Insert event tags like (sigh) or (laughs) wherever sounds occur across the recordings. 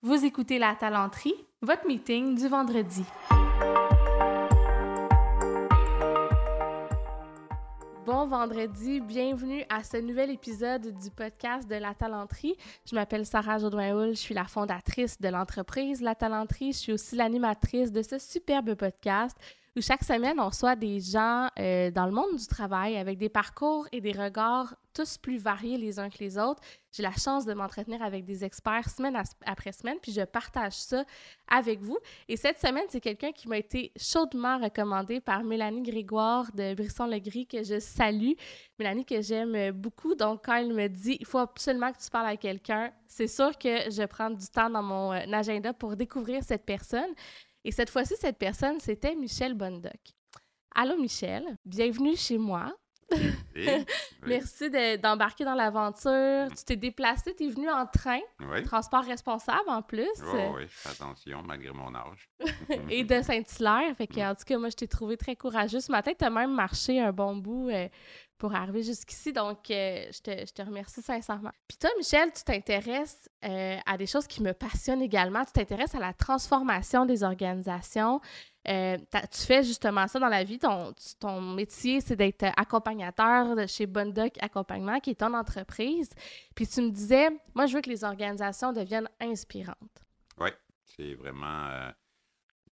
Vous écoutez La Talenterie, votre meeting du vendredi. Bon vendredi, bienvenue à ce nouvel épisode du podcast de La Talenterie. Je m'appelle Sarah Jodoin-Houl, je suis la fondatrice de l'entreprise La Talenterie. Je suis aussi l'animatrice de ce superbe podcast où chaque semaine, on reçoit des gens euh, dans le monde du travail avec des parcours et des regards tous plus variés les uns que les autres. J'ai la chance de m'entretenir avec des experts semaine après semaine, puis je partage ça avec vous. Et cette semaine, c'est quelqu'un qui m'a été chaudement recommandé par Mélanie Grégoire de Brisson-Legris, que je salue. Mélanie, que j'aime beaucoup. Donc, quand elle me dit, il faut absolument que tu parles à quelqu'un, c'est sûr que je prends du temps dans mon euh, agenda pour découvrir cette personne. Et cette fois-ci, cette personne, c'était Michel Bondoc. Allô, Michel. Bienvenue chez moi. (laughs) Merci d'embarquer dans l'aventure. Tu t'es déplacé, tu es venu en train. Transport responsable en plus. Oui, oui, fais attention malgré mon âge. (laughs) Et de Saint-Hilaire. Fait que, en tout cas, moi, je t'ai trouvé très courageux. Ce matin, tu as même marché un bon bout euh, pour arriver jusqu'ici. Donc, euh, je, te, je, te, remercie sincèrement. Puis toi, Michel, tu t'intéresses euh, à des choses qui me passionnent également. Tu t'intéresses à la transformation des organisations. Euh, tu fais justement ça dans la vie. Ton, ton métier, c'est d'être accompagnateur chez Bondoc Accompagnement, qui est ton entreprise. Puis tu me disais, moi, je veux que les organisations deviennent inspirantes. Oui, c'est vraiment...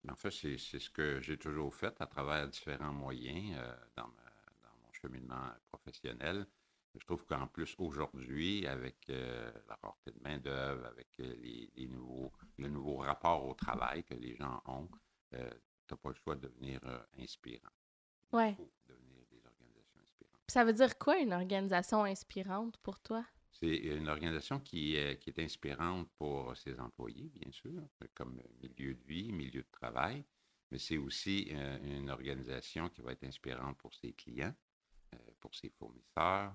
en fait, c'est ce que j'ai toujours fait à travers différents moyens dans ma cheminement professionnel. Je trouve qu'en plus, aujourd'hui, avec euh, la rareté de main-d'œuvre, avec euh, les, nouveaux, le nouveau rapport au travail que les gens ont, euh, tu n'as pas le choix de devenir inspirant. Oui. devenir des organisations inspirantes. Ça veut dire quoi, une organisation inspirante pour toi? C'est une organisation qui, qui est inspirante pour ses employés, bien sûr, comme milieu de vie, milieu de travail, mais c'est aussi une organisation qui va être inspirante pour ses clients, euh, pour ses fournisseurs,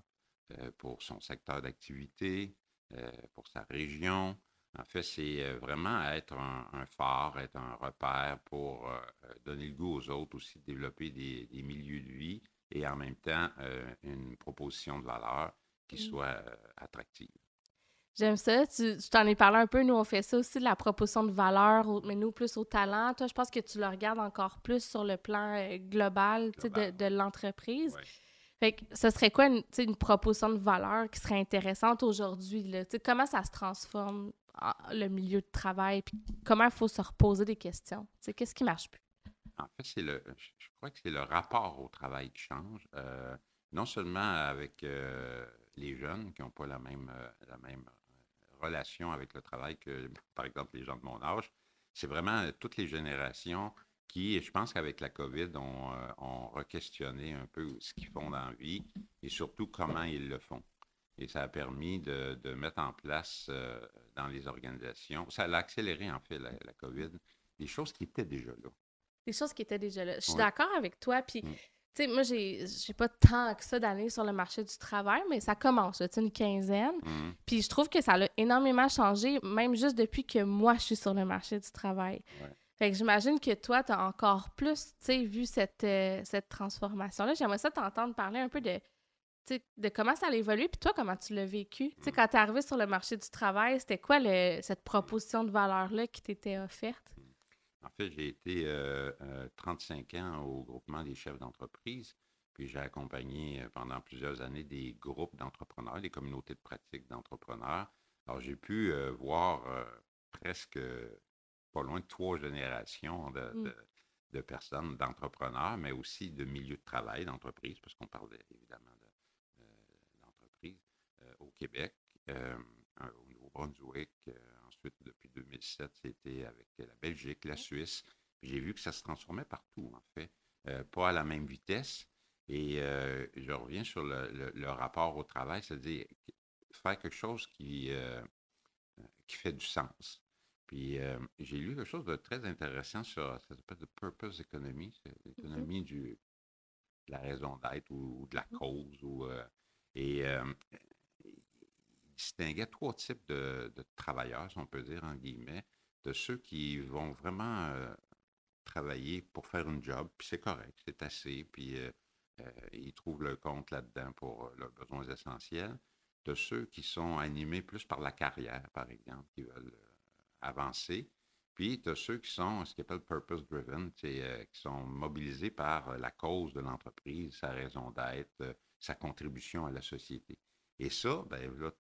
euh, pour son secteur d'activité, euh, pour sa région. En fait, c'est vraiment être un, phare, être un repère pour donner le goût aux autres aussi de développer des, milieux de vie et en même temps une proposition de valeur qui mmh. soit attractive. J'aime ça. Tu, t'en ai parlé un peu. Nous, on fait ça aussi, la proposition de valeur, mais nous, plus au talent. Toi, je pense que tu le regardes encore plus sur le plan global, De, de l'entreprise. Fait que ce serait quoi une, une proposition de valeur qui serait intéressante aujourd'hui? Comment ça se transforme? Le milieu de travail? Puis comment il faut se reposer des questions? Qu'est-ce qui marche plus? En fait, c'est le, je crois que c'est le rapport au travail qui change. Euh, non seulement avec euh, les jeunes qui n'ont pas la même, euh, la même relation avec le travail que, (laughs) par exemple, les gens de mon âge, c'est vraiment toutes les générations qui, je pense qu'avec la COVID, ont, ont re-questionné un peu ce qu'ils font dans la vie et surtout comment ils le font. Et ça a permis de, de mettre en place euh, dans les organisations, ça a accéléré en fait la, COVID, des choses qui étaient déjà là. Des choses qui étaient déjà là. Je suis d'accord avec toi. Puis, mm. tu sais, moi, j'ai, j'ai pas tant que ça d'années sur le marché du travail, mais ça commence, tu une quinzaine. Mm. Puis, je trouve que ça a énormément changé, même juste depuis que moi, je suis sur le marché du travail. Fait que j'imagine que toi, tu as encore plus, tu sais, vu cette, euh, cette transformation-là. J'aimerais ça t'entendre parler un peu de, de comment ça a évolué, puis toi, comment tu l'as vécu? Tu sais, quand tu es arrivé sur le marché du travail, c'était quoi le, cette proposition de valeur-là qui t'était offerte? En fait, j'ai été 35 euh, euh, ans au groupement des chefs d'entreprise, puis j'ai accompagné pendant plusieurs années des groupes d'entrepreneurs, des communautés de pratique d'entrepreneurs. Alors, j'ai pu voir presque pas loin de trois générations de, mmh. personnes, d'entrepreneurs, mais aussi de milieux de travail, d'entreprise, parce qu'on parlait évidemment euh, au Québec, euh, au Nouveau-Brunswick. Euh, ensuite, depuis 2007, c'était avec la Belgique, la Suisse. J'ai vu que ça se transformait partout, en fait. pas à la même vitesse. Et je reviens sur le, rapport au travail, c'est-à-dire faire quelque chose qui, qui fait du sens. Puis j'ai lu quelque chose de très intéressant sur, ça s'appelle the purpose economy, c'est l'économie du, de la raison d'être ou, de la mmh. cause. Ou, et distinguait trois types de, travailleurs, si on peut dire, en guillemets, de ceux qui vont vraiment travailler pour faire un job, puis c'est correct, c'est assez, puis ils trouvent le compte là-dedans pour leurs besoins essentiels, de ceux qui sont animés plus par la carrière, par exemple, qui veulent avancés. Puis, as ceux qui sont ce qu'on appelle purpose-driven, euh, qui sont mobilisés par euh, la cause de l'entreprise, sa raison d'être, euh, sa contribution à la société. Et ça, ben, là,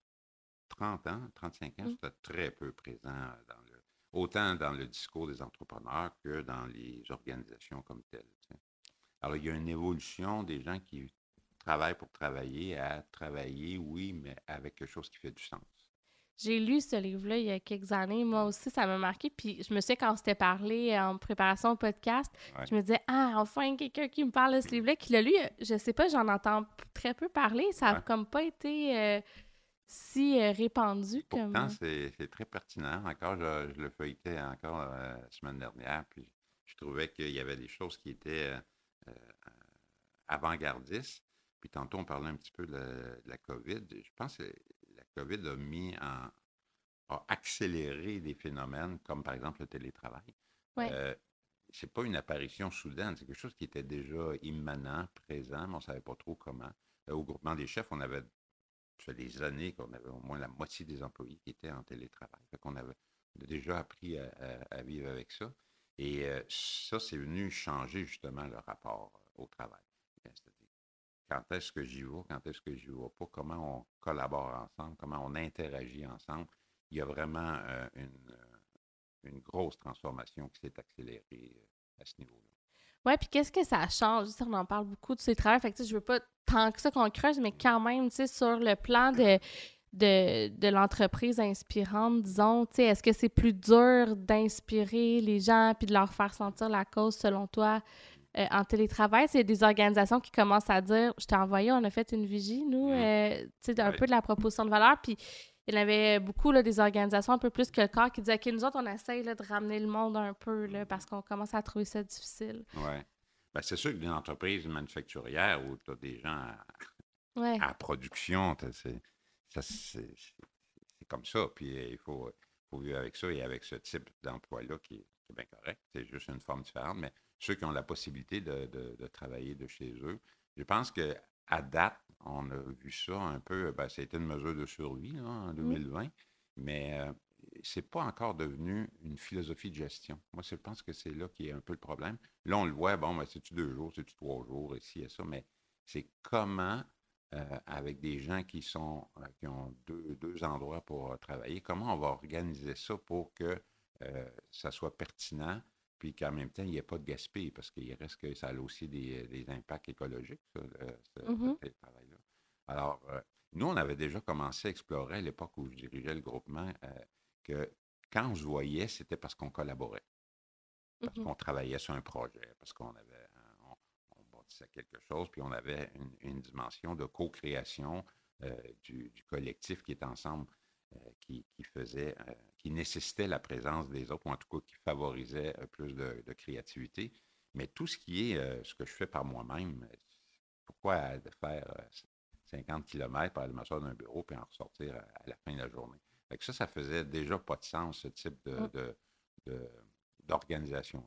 30 ans, 35 ans, c'était très peu présent dans le, autant dans le discours des entrepreneurs que dans les organisations comme telles. Alors, il y a une évolution des gens qui travaillent pour travailler à travailler, oui, mais avec quelque chose qui fait du sens. J'ai lu ce livre-là il y a quelques années. Moi aussi, ça m'a marqué. Puis je me souviens quand on s'était parlé en préparation au podcast, je me disais, ah, enfin, quelqu'un qui me parle de ce livre-là, qui l'a lu. Je sais pas, j'en entends très peu parler. Ça n'a comme pas été euh, si euh, répandu comme. c'est très pertinent. Encore, je, le feuilletais encore euh, la semaine dernière. Puis je trouvais qu'il y avait des choses qui étaient avant-gardistes. Puis tantôt, on parlait un petit peu de la, COVID. Je pense que COVID a mis en a accéléré des phénomènes comme par exemple le télétravail. Euh, c'est pas une apparition soudaine, c'est quelque chose qui était déjà immanent, présent, mais on ne savait pas trop comment. Euh, au groupement des chefs, on avait ça fait des années qu'on avait au moins la moitié des employés qui étaient en télétravail. Fait avait déjà appris à, vivre avec ça. Et euh, ça, c'est venu changer justement le rapport au travail quand est-ce que j'y vais, quand est-ce que j'y vais pas, comment on collabore ensemble, comment on interagit ensemble. Il y a vraiment euh, une, euh, grosse transformation qui s'est accélérée euh, à ce niveau-là. Oui, puis qu'est-ce que ça change? On en parle beaucoup de ces travaux. Fait que, je veux pas tant que ça qu'on creuse, mais quand même, sur le plan de, de, de l'entreprise inspirante, disons, est-ce que c'est plus dur d'inspirer les gens puis de leur faire sentir la cause selon toi euh, en télétravail, c'est des organisations qui commencent à dire Je t'ai envoyé, on a fait une vigie, nous, mmh. euh, tu sais, un peu de la proposition de valeur. Puis il y avait beaucoup là, des organisations un peu plus que le corps qui disaient OK, nous autres, on essaye de ramener le monde un peu là, parce qu'on commence à trouver ça difficile. Oui. Ben, c'est sûr que une entreprise manufacturière où tu as des gens à, production, c'est comme ça. Puis euh, il faut, faut vivre avec ça et avec ce type d'emploi-là qui, qui, est bien correct. C'est juste une forme différente. Mais ceux qui ont la possibilité de, travailler de chez eux. Je pense qu'à date, on a vu ça un peu, ben, ça a été une mesure de survie en 2020, mais euh, ce n'est pas encore devenu une philosophie de gestion. Moi, je pense que c'est là qui est un peu le problème. Là, on le voit, bon, ben, c'est-tu deux jours, c'est-tu trois jours, ici et ça, mais c'est comment, euh, avec des gens qui sont euh, qui ont deux, deux endroits pour travailler, comment on va organiser ça pour que ça soit pertinent, puis qu'en même temps, il n'y ait pas de gaspillage, parce qu'il reste que ça a aussi des, impacts écologiques, ça, ce, mmh travail-là. Alors, euh, nous, on avait déjà commencé à explorer à l'époque où je dirigeais le groupement euh, que quand on se voyait, c'était parce qu'on collaborait, parce mmh qu'on travaillait sur un projet, parce qu'on avait, on, bâtissait quelque chose, puis on avait une, dimension de co-création euh, du, collectif qui est ensemble, qui, qui, faisait qui nécessitait la présence des autres, ou en tout cas qui favorisait plus de, créativité. Mais tout ce qui est ce que je fais par moi-même, pourquoi de faire 50 euh, km pour aller m'asseoir dans un bureau puis en ressortir à, la fin de la journée? Fait ça, ça faisait déjà pas de sens, ce type de, mmh. d'organisation.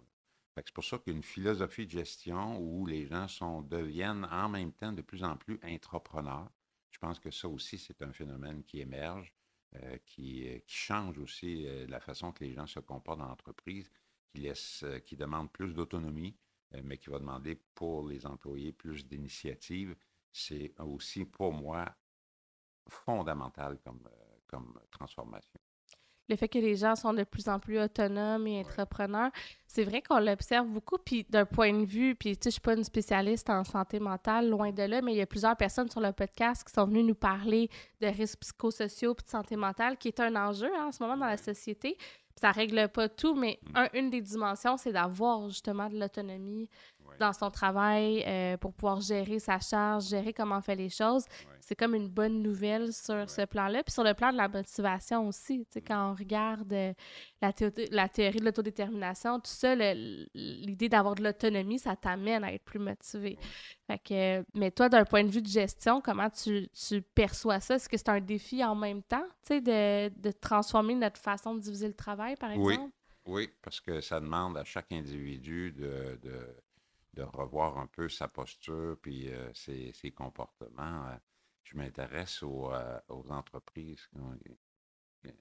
C'est pour ça qu'une philosophie de gestion où les gens sont, deviennent en même temps de plus en plus entrepreneurs, je pense que ça aussi, c'est un phénomène qui émerge. Euh, euh, qui, change aussi euh, la façon que les gens se comportent dans l'entreprise, qui, laisse, qui demande plus d'autonomie, mais qui va demander pour les employés plus d'initiative. C'est aussi pour moi fondamental comme, comme transformation le fait que les gens sont de plus en plus autonomes et entrepreneurs, c'est vrai qu'on l'observe beaucoup. Puis d'un point de vue, puis tu sais, je suis pas une spécialiste en santé mentale, loin de là, mais il y a plusieurs personnes sur le podcast qui sont venues nous parler de risques psychosociaux et de santé mentale, qui est un enjeu hein, en ce moment dans la société. Puis ça règle pas tout, mais mm. une des dimensions, c'est d'avoir justement de l'autonomie dans son travail euh, pour pouvoir gérer sa charge, gérer comment on fait les choses. C'est comme une bonne nouvelle sur ce plan-là. Puis sur le plan de la motivation aussi, quand on regarde euh, la, la, théorie de l'autodétermination, tout ça, l'idée d'avoir de l'autonomie, ça t'amène à être plus motivé. Fait que, mais toi, d'un point de vue de gestion, comment tu, tu perçois ça? Est-ce que c'est un défi en même temps, de, de, transformer notre façon de diviser le travail, par exemple? Oui, oui parce que ça demande à chaque individu de, de de revoir un peu sa posture puis euh, ses, comportements. Euh. je m'intéresse aux, euh, aux, entreprises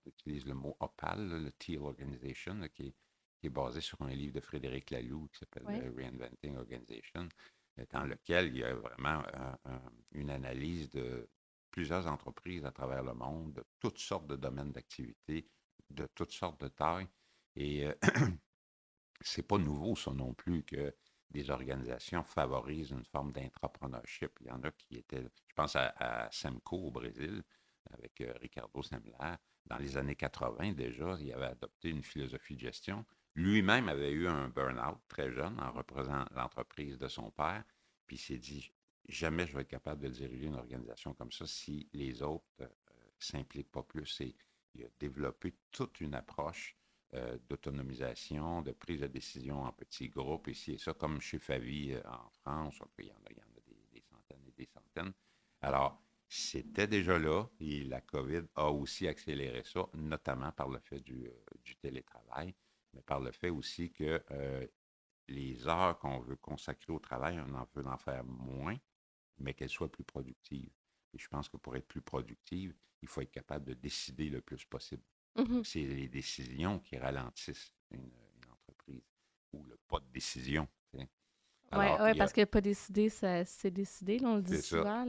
utilise le mot OPAL, le Teal Organization, qui, est, basé sur un livre de Frédéric Laloux qui s'appelle Reinventing Organization, dans lequel il y a vraiment une analyse de plusieurs entreprises à travers le monde, de toutes sortes de domaines d'activité, de toutes sortes de tailles. Et (clears throat) c'est pas nouveau, ça non plus, que des organisations favorisent une forme d'entrepreneurship. Il y en a qui étaient, je pense à, Semco au Brésil, avec euh, Ricardo Semler. Dans les années 80 déjà, il avait adopté une philosophie de gestion. Lui-même avait eu un burn-out très jeune en représentant l'entreprise de son père. Puis il s'est dit, jamais je vais être capable de diriger une organisation comme ça si les autres ne euh, s'impliquent pas plus. Et il a développé toute une approche euh, d'autonomisation, de prise de décision en petits groupes ici et ça, comme chez Favi euh, en France, il y en a, y en a des, centaines et des centaines. Alors, c'était déjà là et la COVID a aussi accéléré ça, notamment par le fait du, euh, télétravail, mais par le fait aussi que les heures qu'on veut consacrer au travail, on en veut en faire moins, mais qu'elles soient plus productives. Et je pense que pour être plus productive, il faut être capable de décider le plus possible. Mmh c'est les décisions qui ralentissent une, entreprise ou le pas de décision. Oui, ouais, parce que pas décider, c'est décider, on le dit souvent.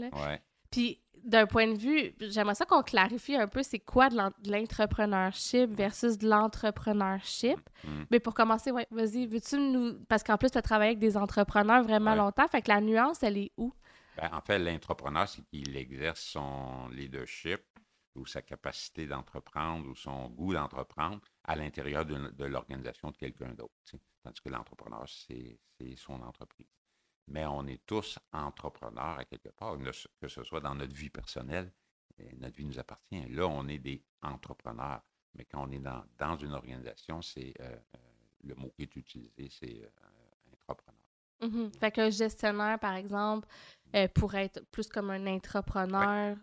Puis, d'un point de vue, j'aimerais ça qu'on clarifie un peu c'est quoi de l'entrepreneurship versus de l'entrepreneurship. Mmh. Mais pour commencer, ouais, vas-y, veux-tu nous. Parce qu'en plus, tu as travaillé avec des entrepreneurs vraiment longtemps, fait que la nuance, elle est où? Ben, en fait, l'entrepreneur, c'est qu'il exerce son leadership ou sa capacité d'entreprendre ou son goût d'entreprendre à l'intérieur de, l'organisation de quelqu'un d'autre. Tandis que l'entrepreneur, c'est son entreprise. Mais on est tous entrepreneurs à quelque part, que ce soit dans notre vie personnelle, notre vie nous appartient. Là, on est des entrepreneurs. Mais quand on est dans, dans une organisation, c'est euh, euh, le mot qui est utilisé, c'est euh, entrepreneur. Mmh fait qu'un gestionnaire, par exemple, pourrait être plus comme un entrepreneur,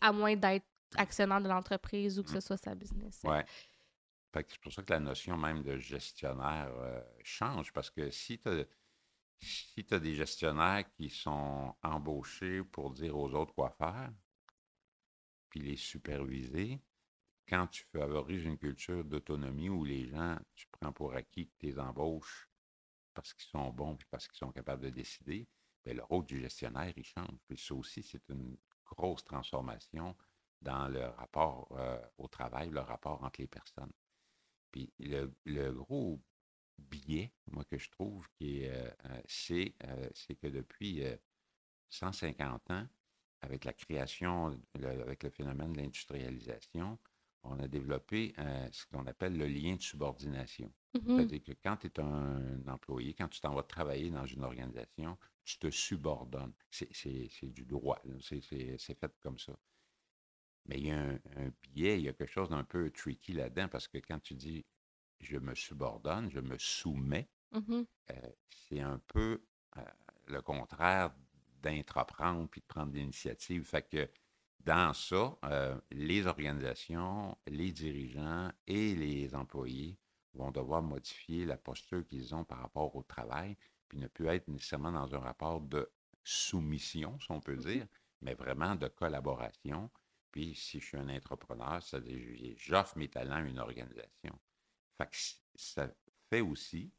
à moins d'être actionnaire de l'entreprise ou que ce mmh. soit sa business. Oui. C'est pour ça que la notion même de gestionnaire euh, change, parce que si tu as, si as des gestionnaires qui sont embauchés pour dire aux autres quoi faire, puis les superviser, quand tu favorises une culture d'autonomie où les gens, tu prends pour acquis que tu les embauches parce qu'ils sont bons puis parce qu'ils sont capables de décider, bien, le rôle du gestionnaire, il change. Puis ça aussi, c'est une grosse transformation dans le rapport euh, au travail, le rapport entre les personnes. Puis le, gros biais, moi, que je trouve, qui euh, euh, c'est, que depuis 150 ans, avec la création, avec le phénomène de l'industrialisation, on a développé ce qu'on appelle le lien de subordination. Mmh C'est-à-dire que quand tu es un employé, quand tu t'en vas travailler dans une organisation, tu te subordonnes. C'est, du droit. C'est, fait comme ça. Mais il y a un, biais, il y a quelque chose d'un peu tricky là-dedans parce que quand tu dis je me subordonne, je me soumets, mmh euh, c'est un peu euh, le contraire d'entreprendre puis de prendre l'initiative. Fait que dans ça, euh, les organisations, les dirigeants et les employés vont devoir modifier la posture qu'ils ont par rapport au travail, puis ne plus être nécessairement dans un rapport de soumission, si on peut mmh dire, mais vraiment de collaboration puis, si je suis un entrepreneur, ça j'offre mes talents à une organisation. Ça fait aussi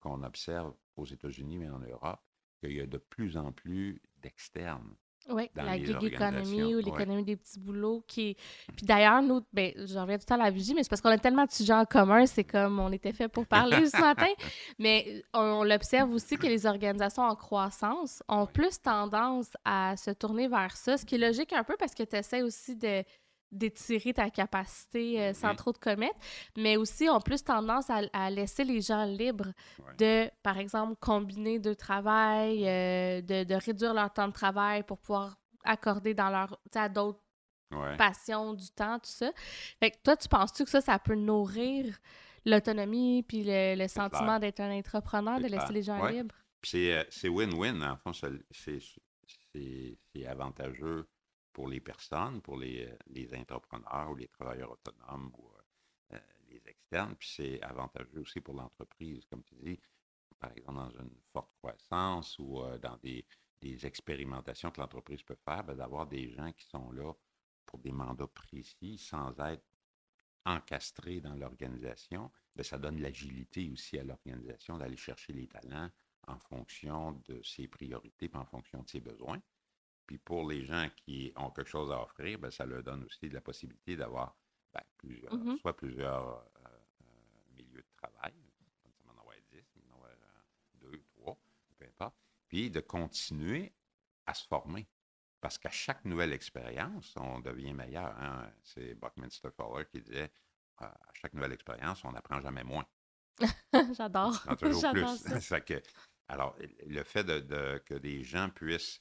qu'on observe aux États-Unis, mais en Europe, qu'il y a de plus en plus d'externes oui, la gig economy ou l'économie des petits boulots qui Puis d'ailleurs, nous, ben, je reviens tout le temps à la vigie, mais c'est parce qu'on a tellement de sujets en commun, c'est comme on était fait pour parler ce matin. (laughs) Mais on, l'observe aussi que les organisations en croissance ont plus tendance à se tourner vers ça, ce qui est logique un peu parce que tu essaies aussi de d'étirer ta capacité euh, sans trop te commettre, mais aussi ont plus tendance à, laisser les gens libres de, par exemple, combiner deux travail, euh, de, réduire leur temps de travail pour pouvoir accorder dans leur, à d'autres passions du temps, tout ça. Fait que toi, tu penses-tu que ça, ça peut nourrir l'autonomie puis le, sentiment d'être un entrepreneur, de laisser les gens libres? Euh, c'est win-win, en fond, c'est avantageux pour les personnes, pour les, les, entrepreneurs ou les travailleurs autonomes ou euh, les externes. Puis c'est avantageux aussi pour l'entreprise, comme tu dis, par exemple dans une forte croissance ou euh, dans des, expérimentations que l'entreprise peut faire, ben, d'avoir des gens qui sont là pour des mandats précis sans être encastré dans l'organisation, ben, ça donne l'agilité aussi à l'organisation d'aller chercher les talents en fonction de ses priorités, puis en fonction de ses besoins. Puis pour les gens qui ont quelque chose à offrir, ben, ça leur donne aussi la possibilité d'avoir ben, plusieurs, Mhm. soit plusieurs euh, euh, milieux de travail, nécessairement en avoir 10, mais en avoir euh, deux, trois, peu importe, puis de continuer à se former. Parce qu'à chaque nouvelle expérience, on devient meilleur. hein. C'est Buckminster Fuller qui disait euh, à chaque nouvelle expérience, on n'apprend jamais moins. (laughs) J'adore. (laughs) J'adore plus. ça. (laughs) Ça que- alors, le fait de, de- que des gens puissent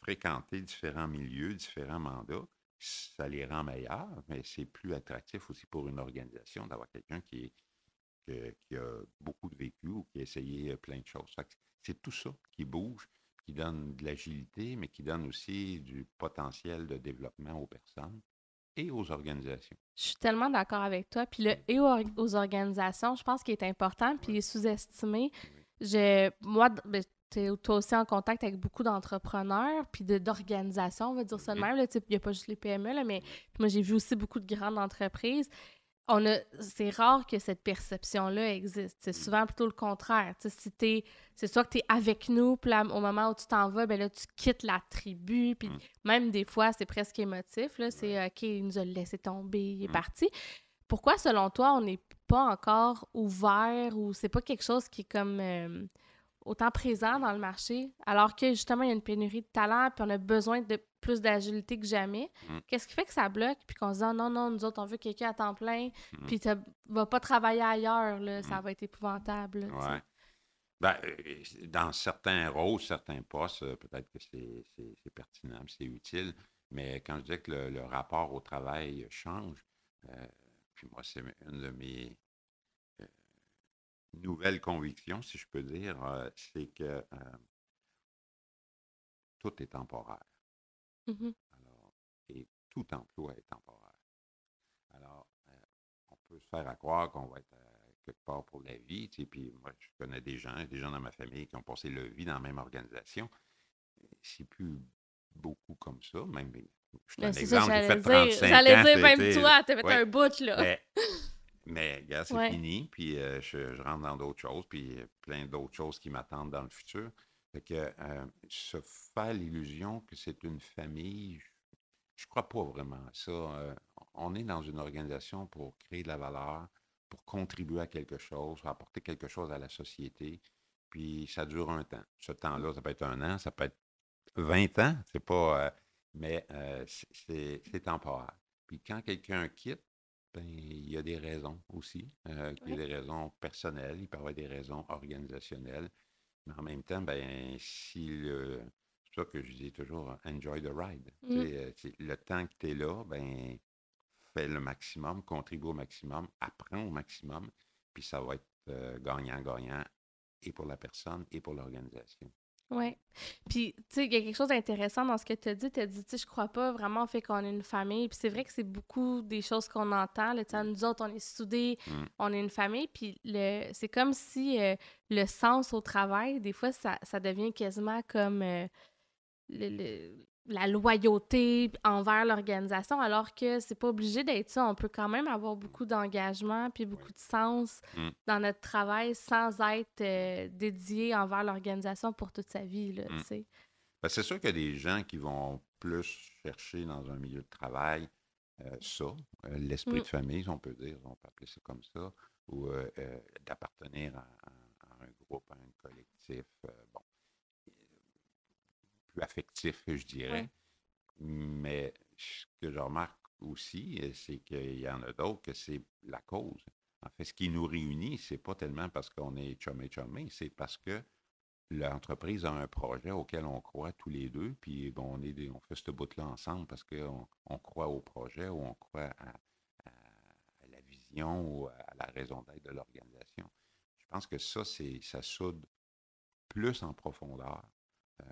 fréquenter différents milieux, différents mandats, ça les rend meilleurs, mais c'est plus attractif aussi pour une organisation d'avoir quelqu'un qui, est- que- qui a beaucoup de vécu ou qui a essayé euh, plein de choses. C'est tout ça qui bouge, qui donne de l'agilité, mais qui donne aussi du potentiel de développement aux personnes et aux organisations. Je suis tellement d'accord avec toi. Puis le et aux, aux organisations, je pense qu'il est important, puis il est sous-estimé. Je, moi, d- ben, t'es toi aussi en contact avec beaucoup d'entrepreneurs, puis de- d'organisations, on va dire ça de Mhm. même. tu Il n'y a pas juste les PME, là, mais moi, j'ai vu aussi beaucoup de grandes entreprises. On a, c'est rare que cette perception-là existe. C'est souvent plutôt le contraire. Tu si t'es- c'est soit que tu es avec nous, puis là, au moment où tu t'en vas, ben là, tu quittes la tribu, puis Mm. même des fois, c'est presque émotif. Là, c'est OK, il nous a laissé tomber, il est Mm. parti. Pourquoi, selon toi, on n'est pas encore ouvert ou c'est pas quelque chose qui est comme euh, autant présent dans le marché, alors que justement, il y a une pénurie de talent, puis on a besoin de plus d'agilité que jamais? Mm. Qu'est-ce qui fait que ça bloque, puis qu'on se dit Ah, non, non, nous autres, on veut quelqu'un à temps plein, Mm. puis tu vas pas travailler ailleurs, là, ça Mm. va être épouvantable. là. Ouais. Ben, euh, dans certains rôles, certains postes, euh, peut-être que c'est pertinent, c'est utile, mais quand je dis que le, le rapport au travail change, euh, puis moi, c'est une de mes nouvelles convictions, si je peux dire, euh, c'est que euh, tout est temporaire. Mhm. Alors, et tout emploi est temporaire. Alors, euh, on peut se faire à croire qu'on va être quelque part pour la vie. tu sais, Puis moi, je connais des gens, des gens dans ma famille qui ont passé leur vie dans la même organisation. C'est plus beaucoup comme ça. Même, je suis Ben, un exemple, j'ai j'allais fait dire. 35 J'allais ans. dire, même toi, t'as fait ouais. un bout, là. mais, mais gars, c'est Ouais. fini. Puis euh, je, je rentre dans d'autres choses, puis euh, plein d'autres choses qui m'attendent dans le futur. Fait que euh, se faire l'illusion que c'est une famille, je ne crois pas vraiment à ça. Euh, on est dans une organisation pour créer de la valeur, pour contribuer à quelque chose, pour apporter quelque chose à la société. Puis ça dure un temps. Ce temps-là, ça peut être un an, ça peut être 20 ans, c'est pas. mais c'est temporaire. Puis quand quelqu'un quitte, ben, il y a des raisons aussi. euh, il y a des raisons personnelles, il peut y avoir des raisons organisationnelles. Mais en même temps, ben, si le. C'est ça que je dis toujours enjoy the ride. Mm. euh, le temps que tu es là, ben, fais le maximum, contribue au maximum, apprends au maximum, puis ça va être euh, gagnant-gagnant et pour la personne et pour l'organisation. Oui. Puis, tu sais, il y a quelque chose d'intéressant dans ce que tu as dit. Tu as dit, tu sais, je crois pas vraiment au fait qu'on est une famille. Puis c'est vrai que c'est beaucoup des choses qu'on entend. Là, Tu sais, nous autres, on est soudés, Mm. on est une famille. Puis le, c'est comme si euh, le sens au travail, des fois, ça, ça devient quasiment comme euh, le- le- la loyauté envers l'organisation, alors que c'est pas obligé d'être ça. On peut quand même avoir beaucoup d'engagement puis beaucoup de sens Mm. dans notre travail sans être euh, dédié envers l'organisation pour toute sa vie, là, Mm. tu sais. Ben, c'est sûr qu'il y a des gens qui vont plus chercher dans un milieu de travail euh, ça, euh, l'esprit Mm. de famille, si on peut dire, on peut appeler ça comme ça, ou d'appartenir à, à- un groupe, à un collectif, bon, plus affectif, je dirais. Ouais. Mais ce que je remarque aussi, euh, c'est qu'il y en a d'autres que c'est la cause. En fait, ce qui nous réunit, c'est pas tellement parce qu'on est chumé chumé, c'est parce que l'entreprise a un projet auquel on croit tous les deux, puis bon, on, est des- on fait ce bout-là ensemble parce qu'on on croit au projet ou on croit à, à- à la vision ou à la raison d'être de l'organisation. Je pense que ça, c'est ça soude plus en profondeur euh,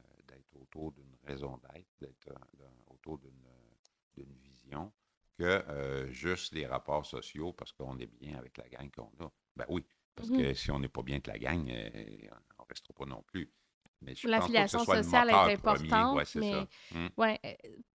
autour d'une raison d'être, euh, autour d'une vision, que euh, juste les rapports sociaux parce qu'on est bien avec la gang qu'on a. Ben oui, parce Mhm. que si on n'est pas bien avec la gang, euh, on ne restera pas non plus. Mais je pense que ce soit sociale est premier. importante, Ouais, mais, ça. Mm. ouais,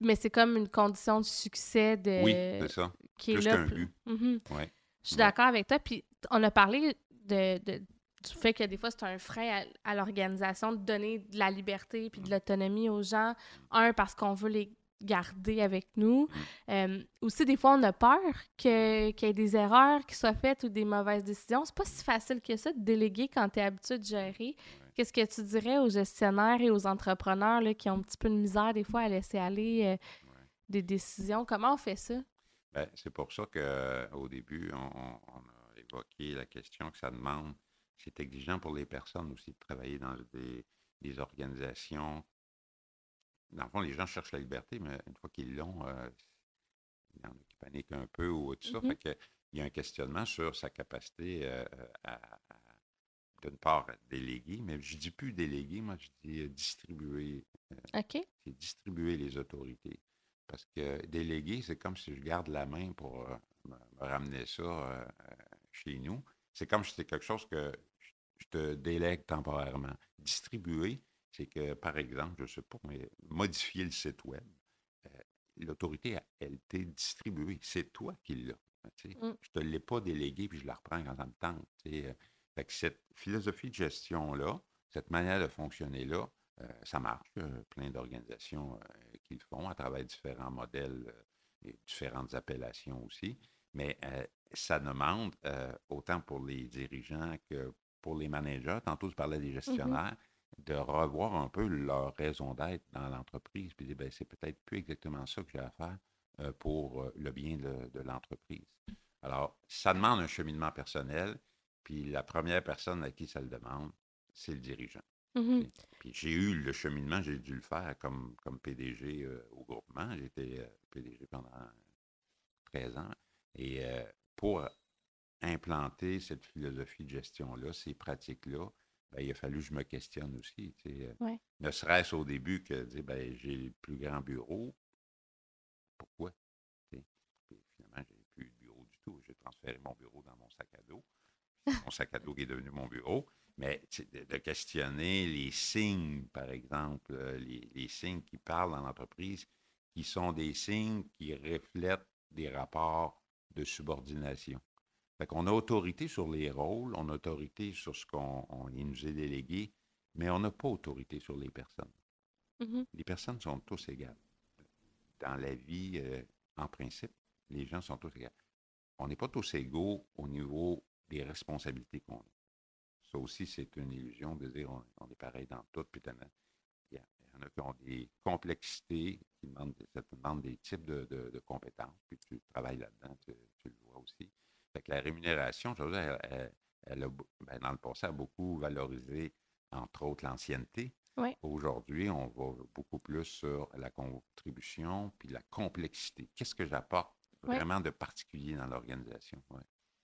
mais c'est comme une condition de succès de, Oui, c'est ça. qui est plus là. qu'un pl- but. Mhm. Ouais. Je suis d'accord avec toi. Puis on a parlé de, de- du fait que des fois, c'est un frein à, à l'organisation de donner de la liberté puis de l'autonomie aux gens. Un, parce qu'on veut les garder avec nous. Euh, aussi, des fois, on a peur que- qu'il y ait des erreurs qui soient faites ou des mauvaises décisions. C'est pas si facile que ça de déléguer quand tu es habitué de gérer. Qu'est-ce que tu dirais aux gestionnaires et aux entrepreneurs là, qui ont un petit peu de misère des fois à laisser aller euh, des décisions? Comment on fait ça? Ben, c'est pour ça qu'au début, on, on- on a évoqué la question que ça demande. C'est exigeant pour les personnes aussi de travailler dans des, des organisations. Dans le fond, les gens cherchent la liberté, mais une fois qu'ils l'ont, euh, il y en a qui paniquent un peu ou tout ça. Mhm. Fait que, il y a un questionnement sur sa capacité euh, à, à- d'une part, déléguer, mais je dis plus déléguer, moi je dis euh, distribuer OK? c'est distribuer les autorités. Parce que déléguer, c'est comme si je garde la main pour euh, me, me ramener ça euh, euh, chez nous. C'est comme si c'était quelque chose que je, te délègue temporairement. Distribuer, c'est que, par exemple, je ne sais pas, mais modifier le site web, euh, l'autorité, elle, t'est distribuée. C'est toi qui l'as. tu sais. Mm. Je ne te l'ai pas délégué puis je la reprends quand ça me tente. tu sais. Euh, Fait que cette philosophie de gestion-là, cette manière de fonctionner-là, euh, ça marche. Plein d'organisations qui le font à travers différents modèles et différentes appellations aussi. Mais ça demande, autant pour les dirigeants que pour les managers, tantôt je parlais des gestionnaires, de revoir un peu leur raison d'être dans l'entreprise, puis dire, ben, c'est peut-être plus exactement ça que j'ai à faire euh, pour euh, le bien de, de l'entreprise. Alors, ça demande un cheminement personnel, puis la première personne à qui ça le demande, c'est le dirigeant. Mhm. Puis j'ai eu le cheminement, j'ai dû le faire comme, comme PDG euh, au groupement. J'étais euh, PDG pendant 13 ans. Et euh, pour implanter cette philosophie de gestion-là, ces pratiques-là, ben, il a fallu que je me questionne aussi. tu sais, euh, Ouais. Ne serait-ce au début que de dire, ben, j'ai le plus grand bureau. Pourquoi? Tu sais, Puis finalement, j'ai plus de bureau du tout. J'ai transféré mon bureau dans mon sac à dos. Mon sac à dos qui est devenu mon bureau. Mais tu sais, de, de questionner les signes, par exemple, euh, les, les signes qui parlent dans l'entreprise, qui sont des signes qui reflètent des rapports de subordination. Fait qu'on a autorité sur les rôles, on a autorité sur ce qu'on nous est délégué, mais on n'a pas autorité sur les personnes. Mhm. Les personnes sont tous égales. Dans la vie, euh, en principe, les gens sont tous égaux. On n'est pas tous égaux au niveau des responsabilités qu'on a. Ça aussi, c'est une illusion de dire on, on est pareil dans tout. Puis il y, a- il y en a qui ont des complexités, qui demandent, ça te demande des types de, de- de compétences, puis tu travailles là-dedans, tu, tu le vois aussi. Fait que la rémunération, je veux dire, elle, a, ben, dans le passé, a beaucoup valorisé, entre autres, l'ancienneté. Aujourd'hui, on va beaucoup plus sur la contribution puis la complexité. Qu'est-ce que j'apporte vraiment de particulier dans l'organisation? Ouais.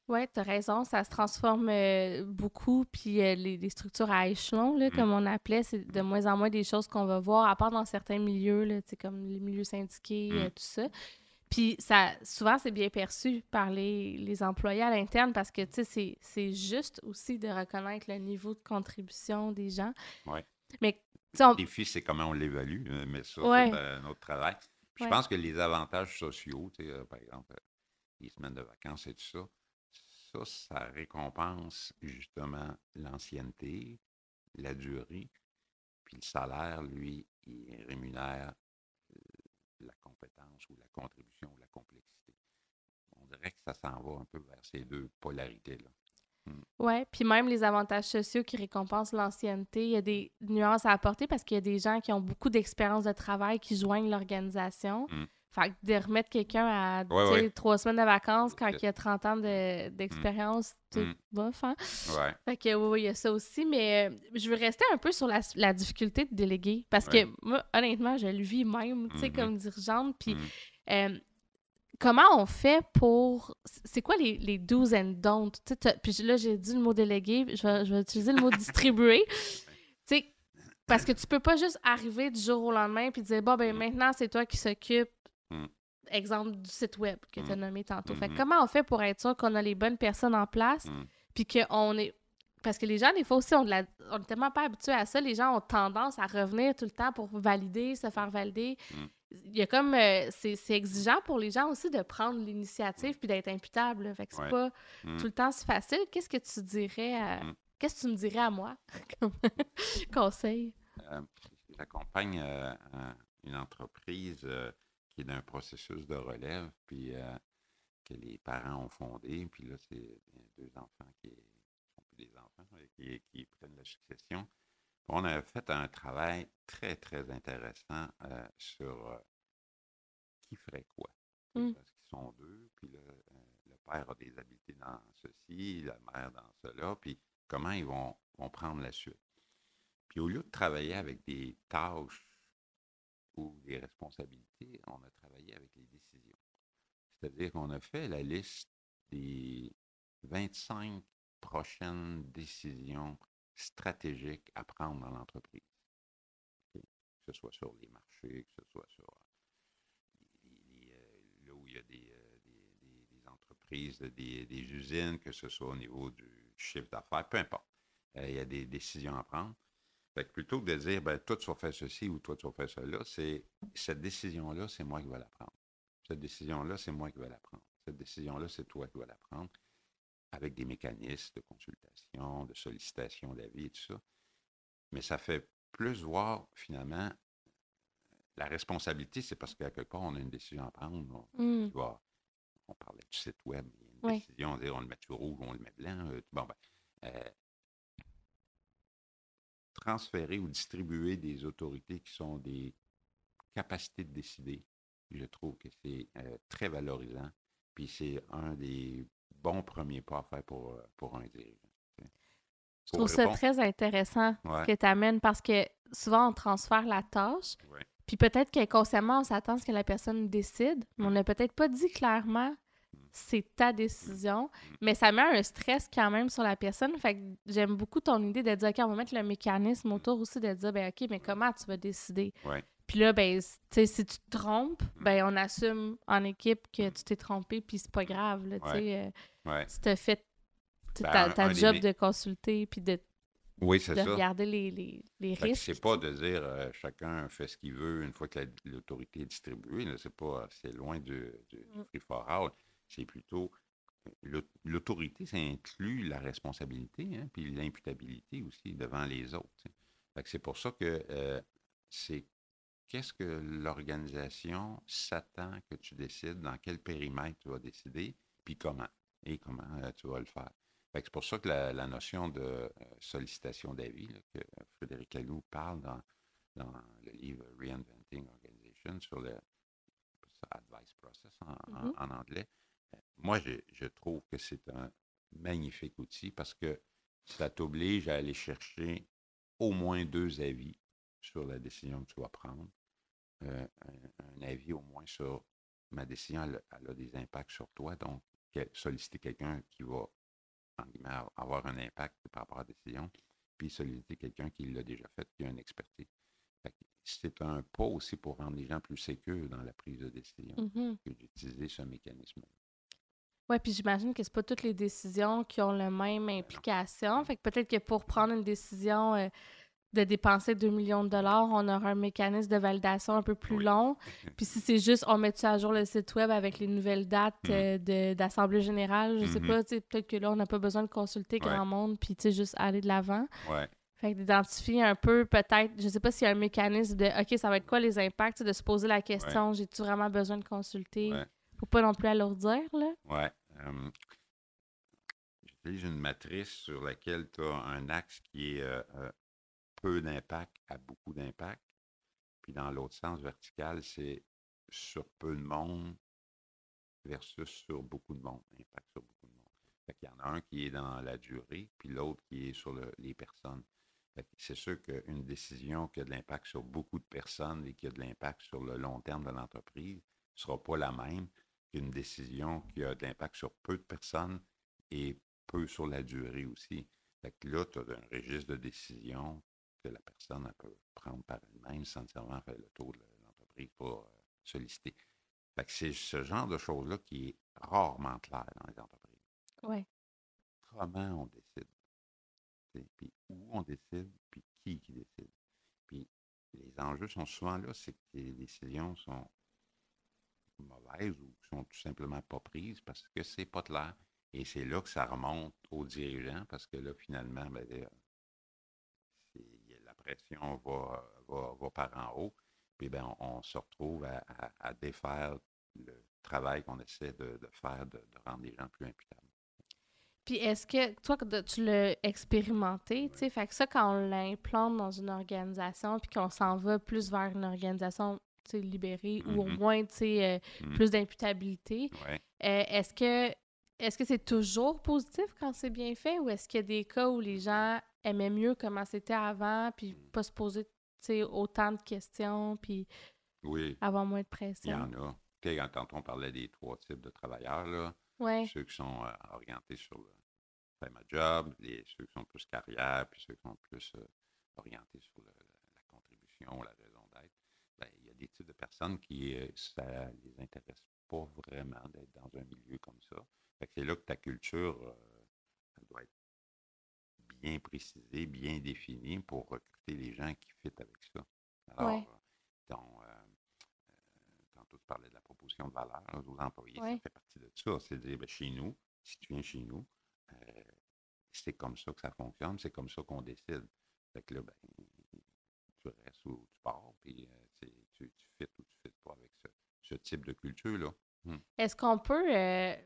Oui, tu as raison, ça se transforme euh, beaucoup, puis euh, les, les structures à échelon, là, Mm. comme on appelait, c'est de moins en moins des choses qu'on va voir, à part dans certains milieux, là, comme les milieux syndiqués, Mm. euh, tout ça. Puis ça, souvent, c'est bien perçu par les, les employés à l'interne parce que, tu sais, c'est- juste aussi de reconnaître le niveau de contribution des gens. Ouais. Mais, tu sais, on- Le défi, c'est comment on l'évalue, euh, mais ça, Ouais. c'est un autre travail. Puis Ouais. Je pense que les avantages sociaux, tu sais, euh, par exemple, euh, les semaines de vacances et tout ça, ça, ça récompense justement l'ancienneté, la durée, puis le salaire, lui, il rémunère compétence ou la contribution ou la complexité. On dirait que ça s'en va un peu vers ces deux polarités-là. Oui, puis même les avantages sociaux qui récompensent l'ancienneté, il y a des nuances à apporter parce qu'il y a des gens qui ont beaucoup d'expérience de travail qui joignent l'organisation. Mm. Fait que de remettre quelqu'un à Ouais, ouais. trois semaines de vacances quand il a 30 ans de- d'expérience, c'est Mm. bof, hein? Ouais. Fait que oui, il y a ça aussi, mais euh, je veux rester un peu sur la, la difficulté de déléguer parce que moi, honnêtement, je le vis même, tu sais, Mhm. comme dirigeante, puis Mm. euh, comment on fait pour. C'est quoi les, les do's and don'ts? Puis là, j'ai dit le mot délégué, je vais, je vais utiliser le mot (laughs) distribuer. Tu sais, parce que (laughs) tu peux pas juste arriver du jour au lendemain puis dire, bon, ben Mm. maintenant, c'est toi qui s'occupe, Mm. exemple, du site web que tu as Mm. nommé tantôt. Fait que Mhm. comment on fait pour être sûr qu'on a les bonnes personnes en place puis qu'on est parce que les gens, des fois aussi, on, n'est tellement pas habitués à ça. Les gens ont tendance à revenir tout le temps pour valider, se faire valider. Il y a comme. euh, c'est exigeant pour les gens aussi de prendre l'initiative puis d'être imputable. là. Fait que c'est Ouais. pas tout le temps si facile. Qu'est-ce que tu dirais à-. Qu'est-ce que tu me dirais à moi (laughs) comme (laughs) conseil? Euh, J'accompagne euh, un- une entreprise euh, qui est d'un processus de relève, puis euh, que les parents ont fondé, puis là, c'est euh, deux enfants qui sont plus des enfants, qui, qui prennent la succession. On a fait un travail très, très intéressant euh, sur euh, qui ferait quoi. Mm. Parce qu'ils sont deux, puis là, euh, le père a des habiletés dans ceci, la mère dans cela, puis comment ils vont, vont prendre la suite. Puis au lieu de travailler avec des tâches ou des responsabilités, on a travaillé avec les décisions. C'est-à-dire qu'on a fait la liste des 25 prochaines décisions stratégiques à prendre dans l'entreprise. Que ce soit sur les marchés, que ce soit sur euh, les- euh, là où il y a des, euh, entreprises, des, usines, que ce soit au niveau du chiffre d'affaires, peu importe. Il y a des décisions à prendre. Fait que plutôt que de dire, ben, toi, tu vas faire ceci ou toi, tu vas faire cela, c'est cette décision-là, c'est moi qui vais la prendre. Cette décision-là, c'est moi qui vais la prendre. Cette décision-là, c'est toi qui vas la prendre avec des mécanismes de consultation, de sollicitation d'avis et tout ça. Mais ça fait plus voir, finalement, la responsabilité, c'est parce qu'à quelque part, on a une décision à prendre. On, Mm. tu vois, on parlait du site web, il y a une Oui. décision, on dit, on le met sur rouge, on le met blanc. euh, bon, ben, euh, transférer ou distribuer des autorités qui sont des capacités de décider, je trouve que c'est euh, très valorisant. Puis c'est un des bons premiers pas à faire pour, euh, pour un dirigeant. Je trouve ça très intéressant Ouais. ce que tu amènes parce que souvent on transfère la tâche, Ouais. puis peut-être qu'inconsciemment on s'attend à ce que la personne décide, mais on n'a peut-être pas dit clairement c'est ta décision, mais ça met un stress quand même sur la personne. Fait que j'aime beaucoup ton idée de dire, OK, on va mettre le mécanisme autour aussi de dire, ben OK, mais comment tu vas décider? Ouais. Puis là, ben, s- tu sais, si tu te trompes, ben on assume en équipe que tu t'es trompé, puis c'est pas grave, là, tu sais. euh, si t'as fait Ben, ta, des job de consulter, puis de, Oui, c'est de ça. regarder les, les, les risques. c'est pas de dire euh, chacun fait ce qu'il veut une fois que la- l'autorité est distribuée. C'est pas, c'est loin du, du, du Mm. free for all. C'est plutôt l'au- l'autorité, ça inclut la responsabilité, hein, puis l'imputabilité aussi devant les autres. c'est pour ça que euh, c'est qu'est-ce que l'organisation s'attend que tu décides, dans quel périmètre tu vas décider, puis comment et comment euh, tu vas le faire. C'est pour ça que la, la notion de euh, sollicitation d'avis, que Frédéric Laloux parle dans, dans le livre Reinventing Organization sur le advice process en, Mhm. en anglais, moi, je, je trouve que c'est un magnifique outil parce que ça t'oblige à aller chercher au moins deux avis sur la décision que tu vas prendre. Euh, un, un avis au moins sur ma décision, elle, a- elle a des impacts sur toi. Donc, solliciter quelqu'un qui va avoir un impact par rapport à la décision, puis solliciter quelqu'un qui l'a déjà fait, qui a une expertise. C'est un pas aussi pour rendre les gens plus sécures dans la prise de décision Mhm. que d'utiliser ce mécanisme. Ouais, puis j'imagine que c'est pas toutes les décisions qui ont la même implication. Fait que peut-être que pour prendre une décision euh, de dépenser 2 millions de dollars, on aura un mécanisme de validation un peu plus Oui. long. (laughs) Puis si c'est juste, on met à jour le site web avec les nouvelles dates Mhm. euh, de- d'Assemblée générale, je sais Mhm. pas, peut-être que là, on n'a pas besoin de consulter Ouais. grand monde, puis tu sais, juste aller de l'avant. Ouais. Fait que d'identifier un peu, peut-être, je sais pas s'il y a un mécanisme de, OK, ça va être quoi les impacts, de se poser la question, j'ai-tu vraiment besoin de consulter? Ouais. Faut pas non plus alourdir, là. Ouais. J'utilise une matrice sur laquelle tu as un axe qui est euh, euh, peu d'impact à beaucoup d'impact. Puis dans l'autre sens, vertical, c'est sur peu de monde versus sur beaucoup de monde, impact sur beaucoup de monde. Fait qu'il y en a un qui est dans la durée, puis l'autre qui est sur le- les personnes. C'est sûr qu'une décision qui a de l'impact sur beaucoup de personnes et qui a de l'impact sur le long terme de l'entreprise ne sera pas la même qu'une décision qui a de l'impact sur peu de personnes et peu sur la durée aussi. Fait que là, tu as un registre de décision que la personne elle peut prendre par elle-même sans nécessairement faire le tour de l'entreprise pour euh, solliciter. Fait que c'est ce genre de choses-là qui est rarement clair dans les entreprises. Ouais. Comment on décide? puis où on décide, puis qui qui décide? Puis les enjeux sont souvent là, c'est que les décisions sont mauvaises ou sont tout simplement pas prises parce que c'est pas clair. Et c'est là que ça remonte aux dirigeants parce que là, finalement, ben, la pression va, va, par en haut. Puis ben, on, se retrouve à, défaire le travail qu'on essaie de, faire, de, rendre les gens plus imputables. Puis est-ce que toi, tu l'as expérimenté, tu sais, fait que ça, quand on l'implante dans une organisation, puis qu'on s'en va plus vers une organisation libérée ou au mm-hmm. moins, euh, mm-hmm. plus d'imputabilité, euh, est-ce que est-ce que c'est toujours positif quand c'est bien fait ou est-ce qu'il y a des cas où les gens aimaient mieux comment c'était avant, puis mm. pas se poser autant de questions, puis avoir moins de pression? Il y en a. quand on parlait des trois types de travailleurs, là, ceux qui sont euh, orientés sur le faire ma job, les, ceux qui sont plus carrière, puis ceux qui sont plus euh, orientés sur la contribution, la raison d'être, ben, il y a des types de personnes qui, euh, ça les intéresse pas vraiment d'être dans un milieu comme ça. c'est là que ta culture doit être bien précisée, bien définie pour recruter les gens qui fitent avec ça. Alors, tantôt tu parlais de la proposition de valeur aux employés, ça fait partie de ça. C'est de dire, ben, chez nous, si tu viens chez nous, c'est comme ça que ça fonctionne, c'est comme ça qu'on décide. Fait que là, ben, tu restes ou tu pars, puis tu fites ou tu fites pas avec ce, type de culture-là. Mmh. Est-ce qu'on peut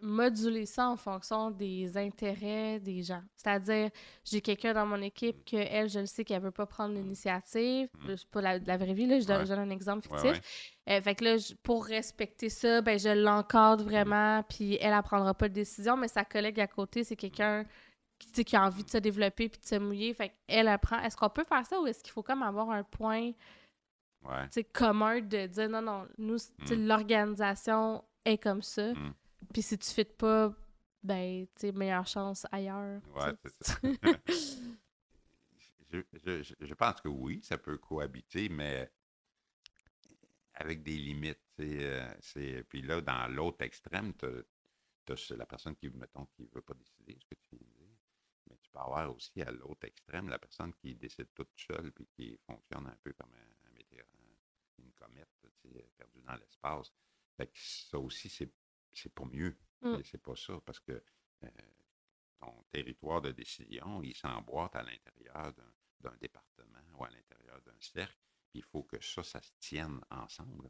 moduler ça en fonction des intérêts des gens? C'est-à-dire, j'ai quelqu'un dans mon équipe mmh. que elle, je le sais qu'elle veut pas prendre mmh. l'initiative. Pour la, vraie vie, là, je, donne, un exemple fictif. fait que là, pour respecter ça, ben, je l'encadre vraiment, puis elle, ne prendra pas de décision, mais sa collègue à côté, c'est quelqu'un qui, qui a envie de se développer puis de se mouiller. Fait qu'elle apprend. Est-ce qu'on peut faire ça ou est-ce qu'il faut comme avoir un point commun de dire non, non, nous, l'organisation est comme ça. Mm. Puis si tu ne fites pas, ben, tu meilleure chance ailleurs. Ouais, c'est ça. (laughs) (laughs) je, je, pense que oui, ça peut cohabiter, mais avec des limites. Euh, c'est puis là, dans l'autre extrême, tu as, la personne qui, mettons, qui ne veut pas décider ce que tu dire. Mais tu peux avoir aussi à l'autre extrême la personne qui décide toute seule puis qui fonctionne un peu comme un, comète perdue dans l'espace. ça aussi, c'est pas mieux. Mmh. C'est pas ça, parce que euh, ton territoire de décision, il s'emboîte à l'intérieur d'un département ou à l'intérieur d'un cercle. Puis il faut que ça, ça se tienne ensemble.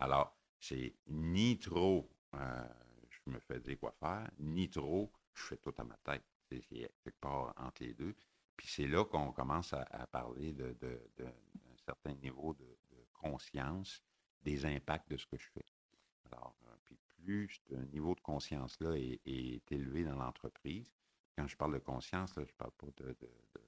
Alors, c'est ni trop euh, je me fais dire quoi faire, ni trop je fais tout à ma tête. C'est quelque part entre les deux. Puis c'est là qu'on commence à, parler d'un de, certain niveau de, conscience des impacts de ce que je fais. Alors, euh, puis plus ce niveau de conscience-là est, élevé dans l'entreprise, quand je parle de conscience, là, je parle pas de, de, de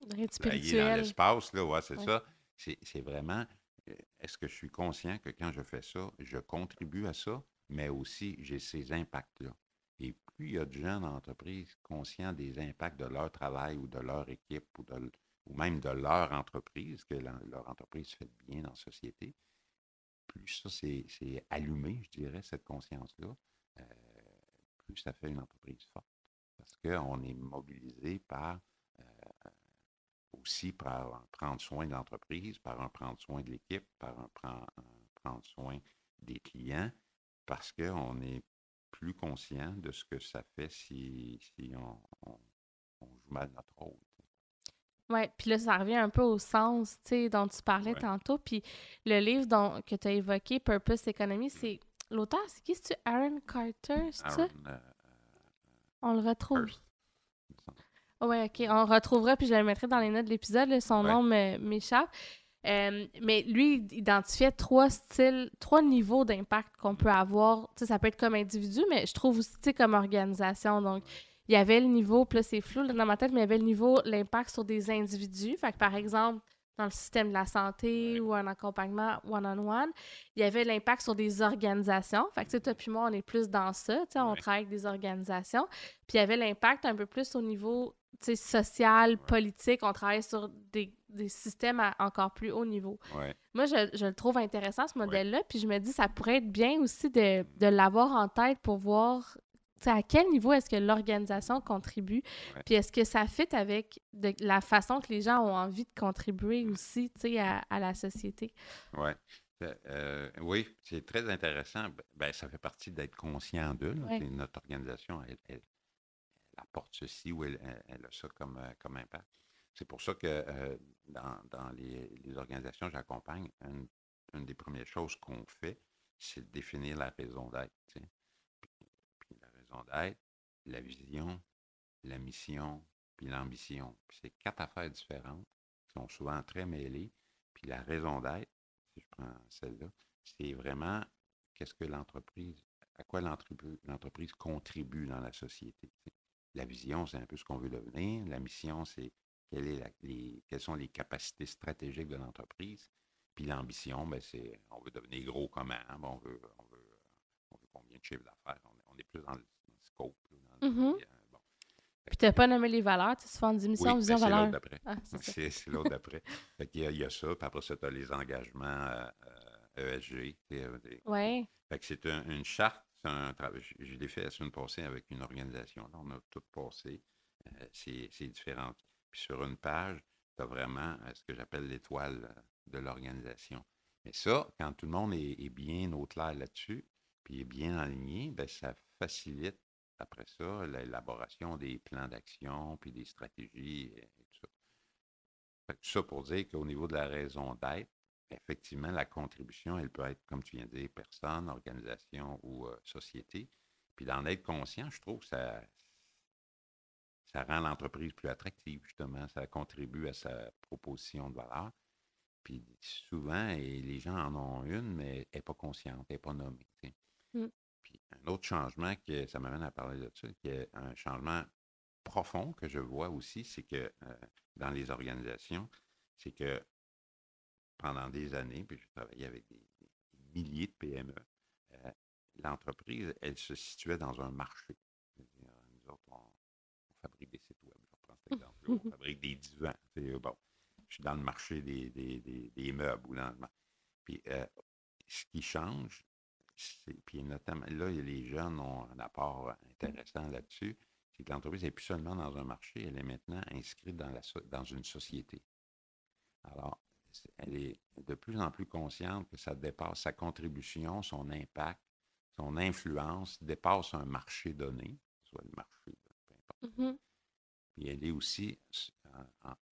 dans l'espace, là, ouais, c'est ça. C'est vraiment, euh, est-ce que je suis conscient que quand je fais ça, je contribue à ça, mais aussi j'ai ces impacts-là? Et plus il y a de gens dans l'entreprise conscients des impacts de leur travail ou de leur équipe ou, de, ou même de leur entreprise, que leur entreprise fait bien dans la société, plus ça c'est allumé, je dirais, cette conscience-là, euh, plus ça fait une entreprise forte. Parce qu'on est mobilisé par euh, aussi par prendre soin de l'entreprise, par un prendre soin de l'équipe, par un, prendre soin des clients, parce qu'on est plus conscient de ce que ça fait si, si on, joue mal notre rôle. Oui, puis là, ça revient un peu au sens dont tu parlais tantôt. Puis le livre dont, que tu as évoqué, Purpose Economy, c'est. L'auteur, c'est qui? C'est Aaron Carter, c'est ça? Euh, on le retrouve. oui, OK. On le retrouvera, puis je le mettrai dans les notes de l'épisode. Son nom m'échappe. Euh, mais lui, il identifiait trois styles, trois niveaux d'impact qu'on peut avoir. sais, ça peut être comme individu, mais je trouve aussi comme organisation. Donc, il y avait le niveau, puis là, c'est flou dans ma tête, mais il y avait le niveau, l'impact sur des individus. Fait que, par exemple, dans le système de la santé ou un accompagnement one-on-one, il y avait l'impact sur des organisations. Fait que, tu sais, toi puis moi, on est plus dans ça, tu sais, on travaille avec des organisations. Puis il y avait l'impact un peu plus au niveau, tu sais, social, politique. On travaille sur des, systèmes à encore plus haut niveau. Moi, je, le trouve intéressant, ce modèle-là, puis je me dis, ça pourrait être bien aussi de, de l'avoir en tête pour voir à quel niveau est-ce que l'organisation contribue? Ouais. Puis est-ce que ça fit avec de, la façon que les gens ont envie de contribuer aussi, à, à la société? Ouais. Euh, euh, oui, c'est très intéressant. Ben, ça fait partie d'être conscient d'eux. Ouais. Notre organisation, elle, elle- elle apporte ceci ou elle, a ça comme, euh, comme impact. C'est pour ça que euh, dans, dans les, les organisations que j'accompagne, une, une des premières choses qu'on fait, c'est de définir la raison d'être. tu sais. Raison d'être, la vision, la mission, puis l'ambition. C'est quatre affaires différentes qui sont souvent très mêlées. Puis la raison d'être, si je prends celle-là, c'est vraiment qu'est-ce que l'entreprise, à quoi l'entreprise contribue dans la société. La vision, c'est un peu ce qu'on veut devenir. La mission, c'est quelles sont les capacités stratégiques de l'entreprise. Puis l'ambition, ben, c'est on veut devenir gros comment, ben, on, veut, on, veut, on veut combien de chiffres d'affaires? On, on est plus dans le, puis, euh, bon. Puis t'as pas nommé les valeurs, tu souvent dit mission, oui, vision, ben, c'est valeur. l'autre d'après. Ah, c'est l'autre d'après. Fait qu'il y y a ça, puis après ça, tu as les engagements euh, euh, ESG. sais, euh. Fait que c'est un- une charte, c'est un travail. Je, l'ai fait la semaine passée avec une organisation. Là, on a tout passé. c'est différent. Puis sur une page, tu as vraiment ce que j'appelle l'étoile de l'organisation. Mais ça, quand tout le monde est, est bien au clair là-dessus, puis est bien aligné, ben, ça facilite après ça l'élaboration des plans d'action, puis des stratégies et tout ça. Tout ça pour dire qu'au niveau de la raison d'être, effectivement, la contribution, elle peut être, comme tu viens de dire, personne, organisation ou euh, société. Puis d'en être conscient, je trouve que ça, ça rend l'entreprise plus attractive, justement. Ça contribue à sa proposition de valeur. Puis souvent, et les gens en ont une, mais elle n'est pas consciente, elle n'est pas nommée. Mm. Puis un autre changement, que ça m'amène à parler de ça, qui est un changement profond que je vois aussi, c'est que euh, dans les organisations, c'est que pendant des années, puis j'ai travaillé avec des, des milliers de PME, euh, l'entreprise, elle se situait dans un marché. Nous autres, on, on fabrique des sites web. Je reprends cet (laughs) exemple-là. On fabrique des divans. bon, je suis dans le marché des, des, des- meubles. Ou dans le mar- Puis euh, ce qui change, puis notamment, là, les jeunes ont un apport intéressant là-dessus, c'est que l'entreprise n'est plus seulement dans un marché, elle est maintenant inscrite dans, la, so- dans une société. Alors, elle est de plus en plus consciente que ça dépasse sa contribution, son impact, son influence dépasse un marché donné, soit le marché, peu importe. Mhm. Puis elle est aussi s-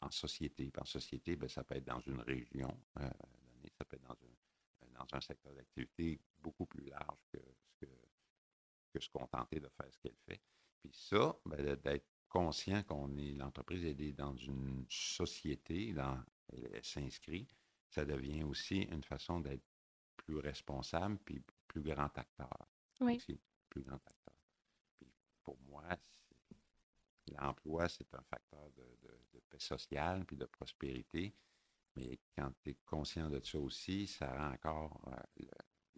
en, société. Puis en société, ben, ça peut être dans une région euh, donnée, ça peut être dans un, dans un secteur d'activité beaucoup plus large que ce que, qu'on tentait de faire ce qu'elle fait. Puis ça, ben, d'être conscient qu'on est, l'entreprise elle est dans une société, dans, elle, elle s'inscrit, ça devient aussi une façon d'être plus responsable, puis plus grand acteur. Oui. Aussi, plus grand acteur. Puis pour moi, l'emploi, c'est un facteur de, de- de paix sociale, puis de prospérité. Mais quand tu es conscient de ça aussi, ça rend encore euh, le,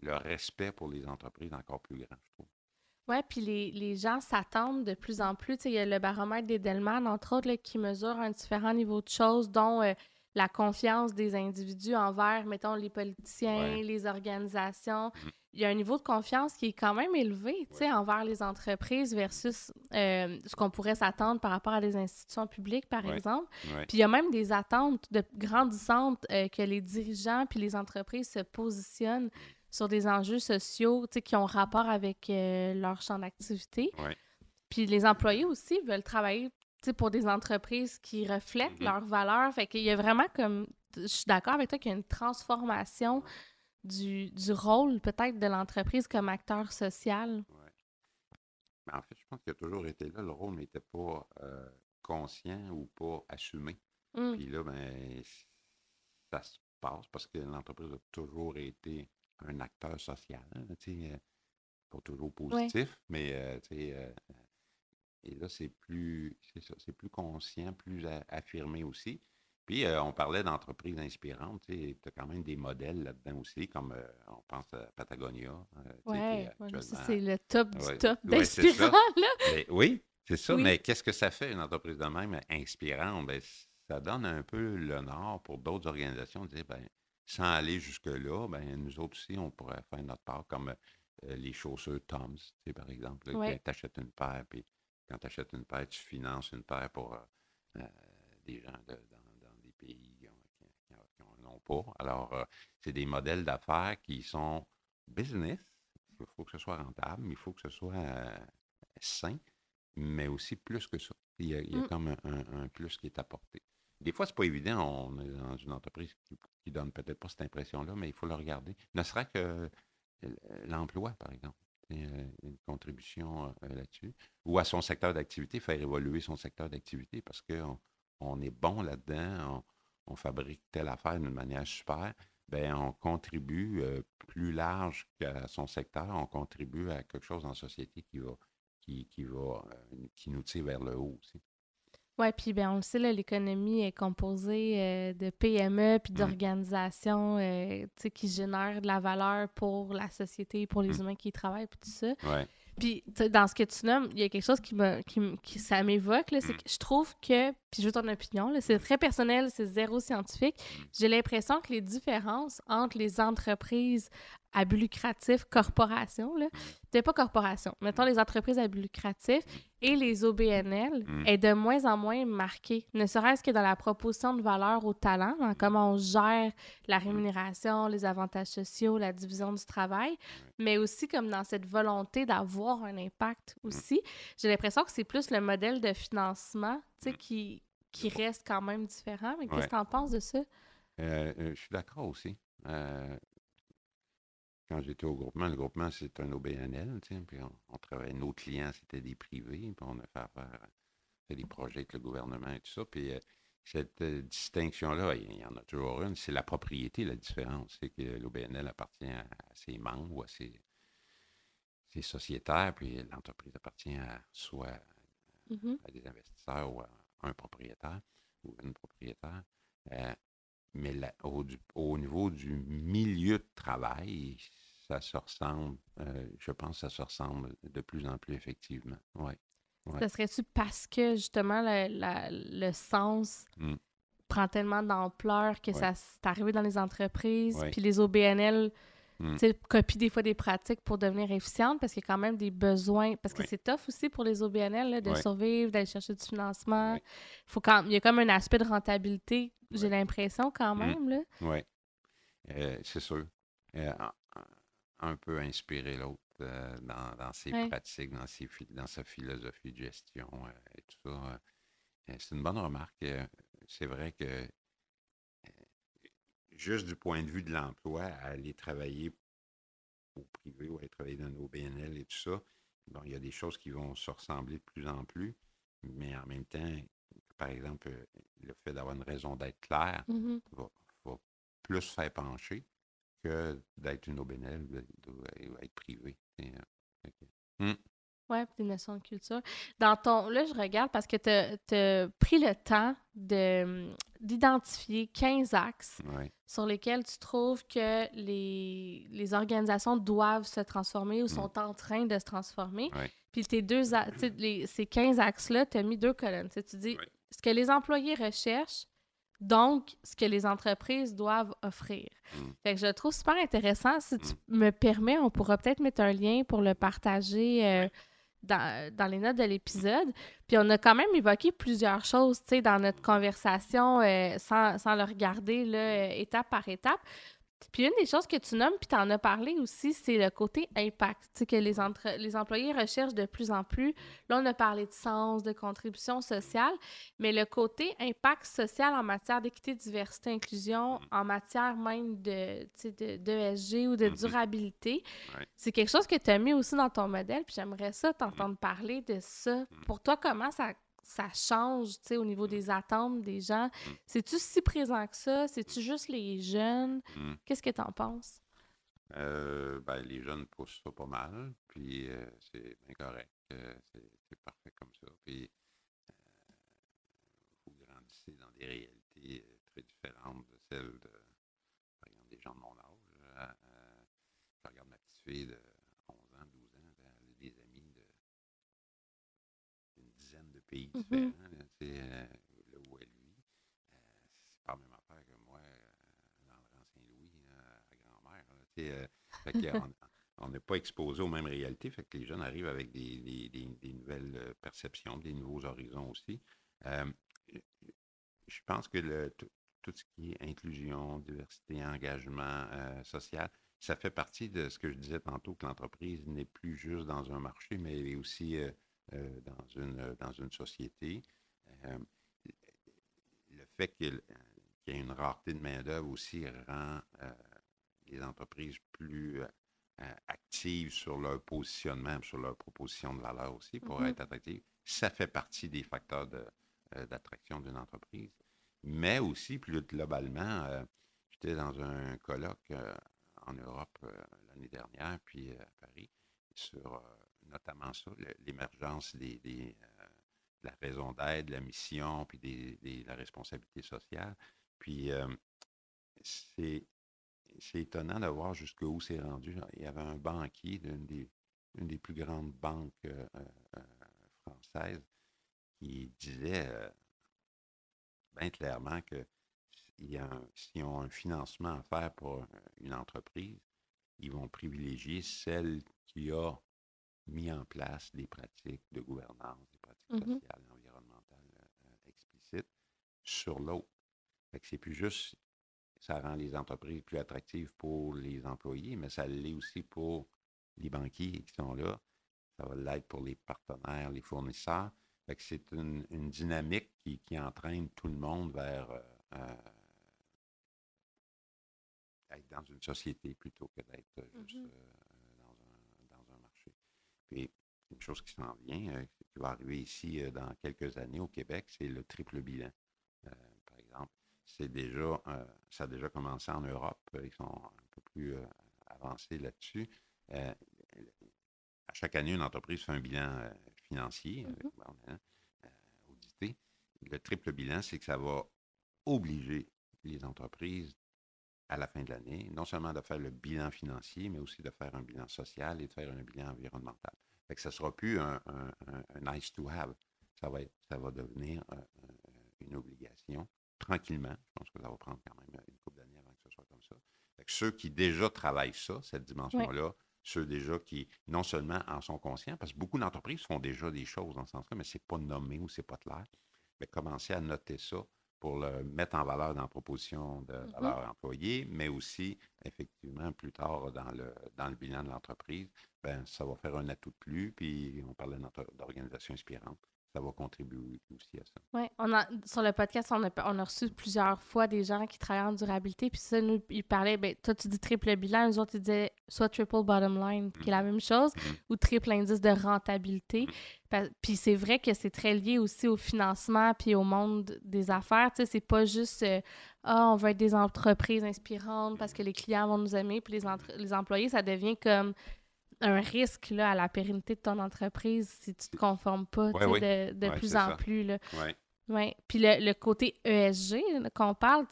le respect pour les entreprises encore plus grand, je trouve. Ouais, puis les, les gens s'attendent de plus en plus. Il y a le baromètre d'Edelman, entre autres, là, qui mesure un différent niveau de choses, dont euh, la confiance des individus envers, mettons, les politiciens, Ouais. les organisations. Mhm. Il y a un niveau de confiance qui est quand même élevé, tu sais, envers les entreprises versus euh, ce qu'on pourrait s'attendre par rapport à des institutions publiques, par Ouais. exemple. Ouais. Puis il y a même des attentes de grandissantes euh, que les dirigeants puis les entreprises se positionnent sur des enjeux sociaux qui ont rapport avec euh, leur champ d'activité. Ouais. Puis les employés aussi veulent travailler pour des entreprises qui reflètent Mhm. leurs valeurs. Fait qu'il y a vraiment comme... Je suis d'accord avec toi qu'il y a une transformation du, du rôle peut-être de l'entreprise comme acteur social. Ouais. Mais en fait, je pense qu'il a toujours été là. Le rôle n'était pas euh, conscient ou pas assumé. Mm. Puis là, ben, ça se passe parce que l'entreprise a toujours été un acteur social. hein, tu sais, euh, pas toujours positif, mais euh, tu sais, euh, et là, c'est plus, c'est plus conscient, plus a- affirmé aussi. Puis, euh, on parlait d'entreprises inspirantes, tu as quand même des modèles là-dedans aussi, comme euh, on pense à Patagonia. euh, Ouais, ouais, actuellement- c'est le top du Ouais, top ouais, d'inspirant, là. mais oui, c'est ça, Oui. mais qu'est-ce que ça fait, une entreprise de même inspirante? Ben, ça donne un peu l'honneur pour d'autres organisations de dire, ben, sans aller jusque-là, ben, nous autres aussi, on pourrait faire notre part, comme euh, les chaussures Tom's, par exemple. Ouais. Tu achètes une paire, puis quand tu achètes une paire, tu finances une paire pour des gens dans, des pays qui n'en ont pas. Alors, c'est des modèles d'affaires qui sont business. Il faut que ce soit rentable, mais il faut que ce soit sain, mais aussi plus que ça. Il y a, mmh. comme un, plus qui est apporté. Des fois, c'est pas évident. On est dans une entreprise qui, qui donne peut-être pas cette impression-là, mais il faut le regarder. Ne serait que l'emploi, par exemple. Une contribution là-dessus. Ou à son secteur d'activité, faire évoluer son secteur d'activité parce qu'on on est bon là-dedans, on, fabrique telle affaire d'une manière super. Bien, on contribue plus large qu'à son secteur, on contribue à quelque chose en société qui va qui, va, euh, qui nous tire vers le haut aussi. Oui, puis ben, on le sait, l'économie est composée euh, de PME puis mmh. d'organisations euh, qui génèrent de la valeur pour la société, pour les mmh. humains qui y travaillent, puis tout ça. Ouais. Puis, dans ce que tu nommes, il y a quelque chose qui me, qui, ça m'évoque, c'est mmh. que je trouve que, puis je veux ton opinion, c'est très personnel, c'est zéro scientifique. J'ai l'impression que les différences entre les entreprises à but lucratif, corporations, là, pas corporation, mettons les entreprises à but lucratif et les OBNL mm. est de moins en moins marquée, ne serait-ce que dans la proposition de valeur au talent, dans comment on gère la rémunération, les avantages sociaux, la division du travail, mais aussi comme dans cette volonté d'avoir un impact mm. aussi. J'ai l'impression que c'est plus le modèle de financement qui, qui reste quand même différent. Mais qu'est-ce que tu en penses de ça? Euh, euh, je suis d'accord aussi. Euh, quand j'étais au groupement, le groupement, c'est un OBNL, puis on, travaillait, nos clients, c'était des privés, puis on a fait affaire des projets avec le gouvernement et tout ça. Puis euh, cette euh, distinction-là, il y en a toujours une, c'est la propriété, la différence. C'est que l'OBNL appartient à, ses membres ou à ses, sociétaires, puis l'entreprise appartient à soit mm-hmm. à des investisseurs ou à un propriétaire ou une propriétaire. Euh, mais au, niveau du milieu de travail, ça se ressemble, euh, je pense que ça se ressemble de plus en plus effectivement. Ouais. Ça serait-tu parce que justement le sens mmh. prend tellement d'ampleur que ça c'est arrivé dans les entreprises, puis les OBNL mmh. copient des fois des pratiques pour devenir efficientes parce qu'il y a quand même des besoins, parce que c'est tough aussi pour les OBNL de survivre, d'aller chercher du financement. Faut quand, il y a comme un aspect de rentabilité, j'ai l'impression quand mmh. même. là. Oui, euh, c'est sûr. Euh, un peu inspirer l'autre euh, dans, ses pratiques, dans, ses, dans sa philosophie de gestion et tout ça. C'est une bonne remarque. c'est vrai que juste du point de vue de l'emploi, aller travailler au privé ou aller travailler dans nos BNL et tout ça, bon, il y a des choses qui vont se ressembler de plus en plus, mais en même temps, par exemple, le fait d'avoir une raison d'être claire mmh va, va, plus faire pencher d'être une OBNL ou être privé. Euh, hmm. Oui, des notions de culture. Dans ton. Là, je regarde parce que tu as, pris le temps de d'identifier 15 axes sur lesquels tu trouves que les, les, organisations doivent se transformer ou sont en train de se transformer. Puis tes deux les, ces 15 axes-là, tu as mis deux colonnes. tu dis ce que les employés recherchent donc, ce que les entreprises doivent offrir. Mm. Fait que je le trouve super intéressant. Si tu mm. me permets, on pourra peut-être mettre un lien pour le partager euh, dans, les notes de l'épisode. Puis on a quand même évoqué plusieurs choses, tu sais, dans notre conversation euh, sans, sans, le regarder là, étape par étape. Puis une des choses que tu nommes, puis tu en as parlé aussi, c'est le côté impact, tu sais, que les, entre les employés recherchent de plus en plus. Là, on a parlé de sens, de contribution sociale, mais le côté impact social en matière d'équité, diversité, inclusion, en matière même de, de, d'ESG ou de mm-hmm. durabilité, c'est quelque chose que tu as mis aussi dans ton modèle, puis j'aimerais ça t'entendre parler de ça. Pour toi, comment ça ça change, tu sais, au niveau des attentes des gens. Mmh. C'est-tu si présent que ça? C'est-tu juste les jeunes? Mmh. Qu'est-ce que tu en penses? Euh, ben, les jeunes poussent ça pas mal, puis euh, c'est bien correct. Euh, c'est parfait comme ça. Puis, vous grandissez dans des réalités très différentes de celles de, par exemple, des gens de mon âge. je regarde ma petite fille de pays différents. Euh, là, où elle vit, euh, c'est pas la même affaire que moi euh, dans le Saint-Louis à grand-mère. (laughs) on n'est pas exposé aux mêmes réalités, fait que les jeunes arrivent avec des, nouvelles perceptions, des nouveaux horizons aussi. je pense que le, tout ce qui est inclusion, diversité, engagement social, ça fait partie de ce que je disais tantôt, que l'entreprise n'est plus juste dans un marché, mais elle est aussi dans, une, dans une société. le fait qu'il y ait une rareté de main-d'œuvre aussi rend les entreprises plus actives sur leur positionnement, sur leur proposition de valeur aussi pour mm-hmm. être attractives. Ça fait partie des facteurs d'attraction d'une entreprise. Mais aussi, plus globalement, j'étais dans un colloque en Europe l'année dernière, puis à Paris, sur notamment ça, l'émergence des, de la raison d'être, la mission, puis des, la responsabilité sociale. Puis c'est c'est étonnant de voir jusqu'où c'est rendu. Il y avait un banquier d'une des, des plus grandes banques euh, euh, françaises qui disait euh, bien clairement que s'ils ont un financement à faire pour une entreprise, ils vont privilégier celle qui a mis en place des pratiques de gouvernance, des pratiques mmh sociales et environnementales explicites sur l'autre. C'est plus juste ça rend les entreprises plus attractives pour les employés, mais ça l'est aussi pour les banquiers qui sont là. Ça va l'être pour les partenaires, les fournisseurs. c'est une, dynamique qui, entraîne tout le monde vers euh, euh, être dans une société plutôt que d'être juste mmh euh, marché. Puis, une chose qui s'en vient, qui va arriver ici dans quelques années au Québec, c'est le triple bilan c'est déjà, euh, ça a déjà commencé en Europe. Ils sont un peu plus euh, avancés là-dessus. Euh, à chaque année, une entreprise fait un bilan financier mmh audité. Le triple bilan, c'est que ça va obliger les entreprises à la fin de l'année, non seulement de faire le bilan financier, mais aussi de faire un bilan social et de faire un bilan environnemental. Fait que ça ne sera plus un, nice to have. Ça va, ça va devenir une obligation tranquillement. Je pense que ça va prendre quand même une couple d'années avant que ce soit comme ça. ceux qui déjà travaillent ça, cette dimension-là, ceux déjà qui non seulement en sont conscients, parce que beaucoup d'entreprises font déjà des choses dans ce sens-là, mais ce n'est pas nommé ou ce n'est pas clair. Mais commencer à noter ça pour le mettre en valeur dans la proposition de mm-hmm. valeur employée, mais aussi, effectivement, plus tard dans le, dans le bilan de l'entreprise, ben, ça va faire un atout de plus. Puis on parlait d'organisation inspirante ça va contribuer aussi à ça. Oui, on a, sur le podcast, on a, on a reçu plusieurs fois des gens qui travaillent en durabilité, puis ça, nous, ils parlaient, ben, toi, tu dis triple bilan, nous autres, ils disaient soit triple bottom line, qui est la mm-hmm. même chose, mm-hmm. ou triple indice de rentabilité. Mm-hmm. Puis c'est vrai que c'est très lié aussi au financement puis au monde des affaires. Tu sais, c'est pas juste euh, ah, on veut être des entreprises inspirantes parce que les clients vont nous aimer, puis les, les employés, ça devient comme un risque là, à la pérennité de ton entreprise si tu te conformes pas de, de plus en plus. Là. Ouais. Puis le, le, côté ESG qu'on parle,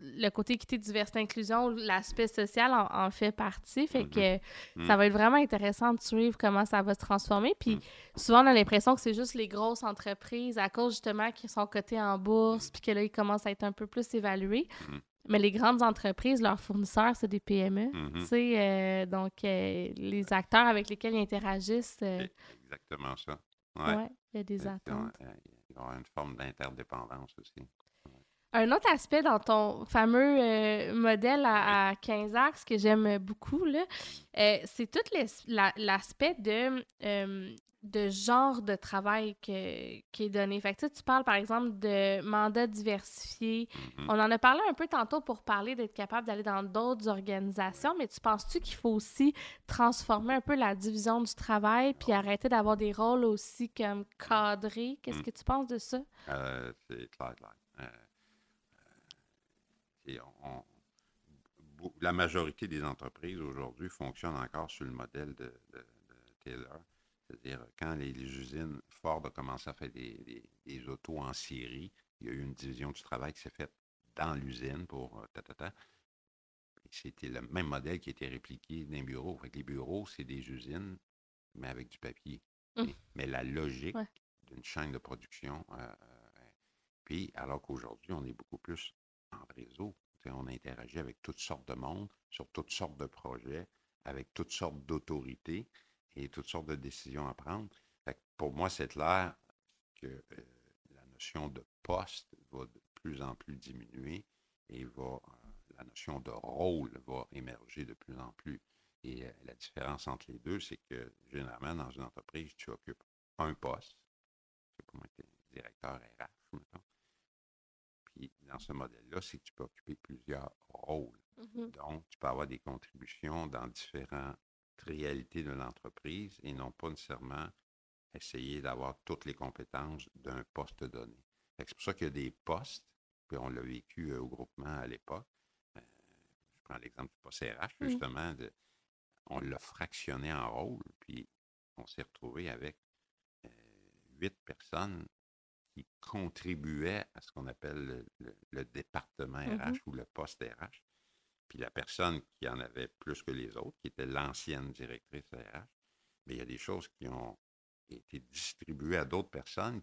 le côté équité, diversité, inclusion, l'aspect social en, fait partie. Fait que mm-hmm. ça mm. va être vraiment intéressant de suivre comment ça va se transformer. Puis mm. souvent, on a l'impression que c'est juste les grosses entreprises, à cause justement qui sont cotées en bourse, puis que là, ils commencent à être un peu plus évalués. Mm. Mais les grandes entreprises, leurs fournisseurs, c'est des PME. Mm-hmm. Tu sais, euh, donc, euh, les acteurs avec lesquels ils interagissent. Euh, exactement ça. Oui, il y a des attentes. Il y a une forme d'interdépendance aussi. Un autre aspect dans ton fameux modèle à, 15 axes que j'aime beaucoup, c'est tout l'aspect de de genre de travail qui est donné. Fait que, tu parles, par exemple, de mandats diversifiés. Mm-hmm. On en a parlé un peu tantôt pour parler d'être capable d'aller dans d'autres organisations, mais tu penses-tu qu'il faut aussi transformer un peu la division du travail puis arrêter d'avoir des rôles aussi comme cadrés? Qu'est-ce mm. que tu penses de ça? Euh, c'est clair, clair. Euh, euh, la majorité des entreprises aujourd'hui fonctionnent encore sur le modèle de, de Taylor c'est-à-dire, quand les, usines Ford ont commencé à faire des, autos en série, il y a eu une division du travail qui s'est faite dans l'usine pour euh, ta, C'était le même modèle qui a été répliqué dans les bureaux. Fait les bureaux, c'est des usines, mais avec du papier. Mmh. Mais, la logique d'une chaîne de production. Euh, euh, puis, alors qu'aujourd'hui, on est beaucoup plus en réseau. on interagit avec toutes sortes de monde, sur toutes sortes de projets, avec toutes sortes d'autorités et toutes sortes de décisions à prendre. pour moi, c'est clair que euh, la notion de poste va de plus en plus diminuer et va, euh, la notion de rôle va émerger de plus en plus. Et euh, la différence entre les deux, c'est que généralement, dans une entreprise, tu occupes un poste. C'est pour moi, directeur RH, mettons. Puis dans ce modèle-là, c'est que tu peux occuper plusieurs rôles. Mhm. Donc, tu peux avoir des contributions dans différentes réalités de l'entreprise et non pas nécessairement essayer d'avoir toutes les compétences d'un poste donné. C'est pour ça qu'il y a des postes, puis on l'a vécu euh, au groupement à l'époque. Euh, je prends l'exemple du poste RH, Mm. justement. de- on l'a fractionné en rôles, puis on s'est retrouvé avec euh, huit personnes qui contribuaient à ce qu'on appelle le, le- le département RH Mhm. ou le poste RH. Puis la personne qui en avait plus que les autres, qui était l'ancienne directrice RH, mais il y a des choses qui ont été distribuées à d'autres personnes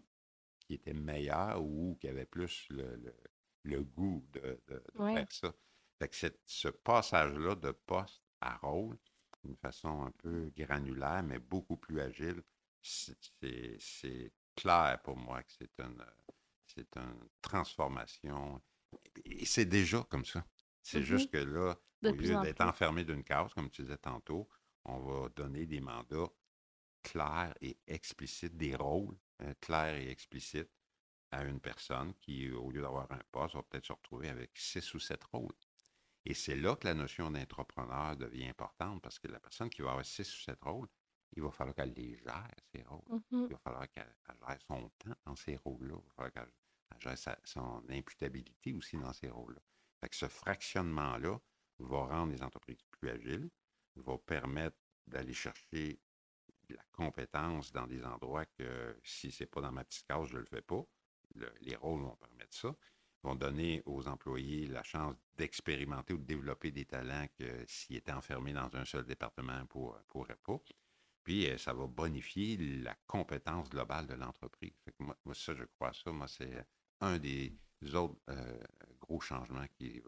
qui étaient meilleures ou qui avaient plus le, le- le goût de, de- de Ouais. faire ça. Fait que ce passage-là de poste à rôle, d'une façon un peu granulaire, mais beaucoup plus agile, c'est- clair pour moi que c'est une, une transformation. Et c'est déjà comme ça. C'est Mhm. juste que là, De au lieu d'être enfermé d'une case, comme tu disais tantôt, on va donner des mandats clairs et explicites, des rôles euh, clairs et explicites à une personne qui, au lieu d'avoir un poste, va peut-être se retrouver avec six ou sept rôles. Et c'est là que la notion d'entrepreneur devient importante parce que la personne qui va avoir six ou sept rôles, il va falloir qu'elle les gère, ces rôles. Mhm. Il va falloir qu'elle elle gère son temps dans ces rôles-là. Il va falloir qu'elle elle gère sa- son imputabilité aussi dans ces rôles-là. Fait que ce fractionnement-là va rendre les entreprises plus agiles, va permettre d'aller chercher de la compétence dans des endroits que si ce n'est pas dans ma petite case, je ne le fais pas. Le- les rôles vont permettre ça. vont donner aux employés la chance d'expérimenter ou de développer des talents que s'ils étaient enfermés dans un seul département, ne pourraient pas. Puis, euh, ça va bonifier la compétence globale de l'entreprise. Moi, moi, ça, je crois ça, moi, c'est un des autres euh, gros changements qui,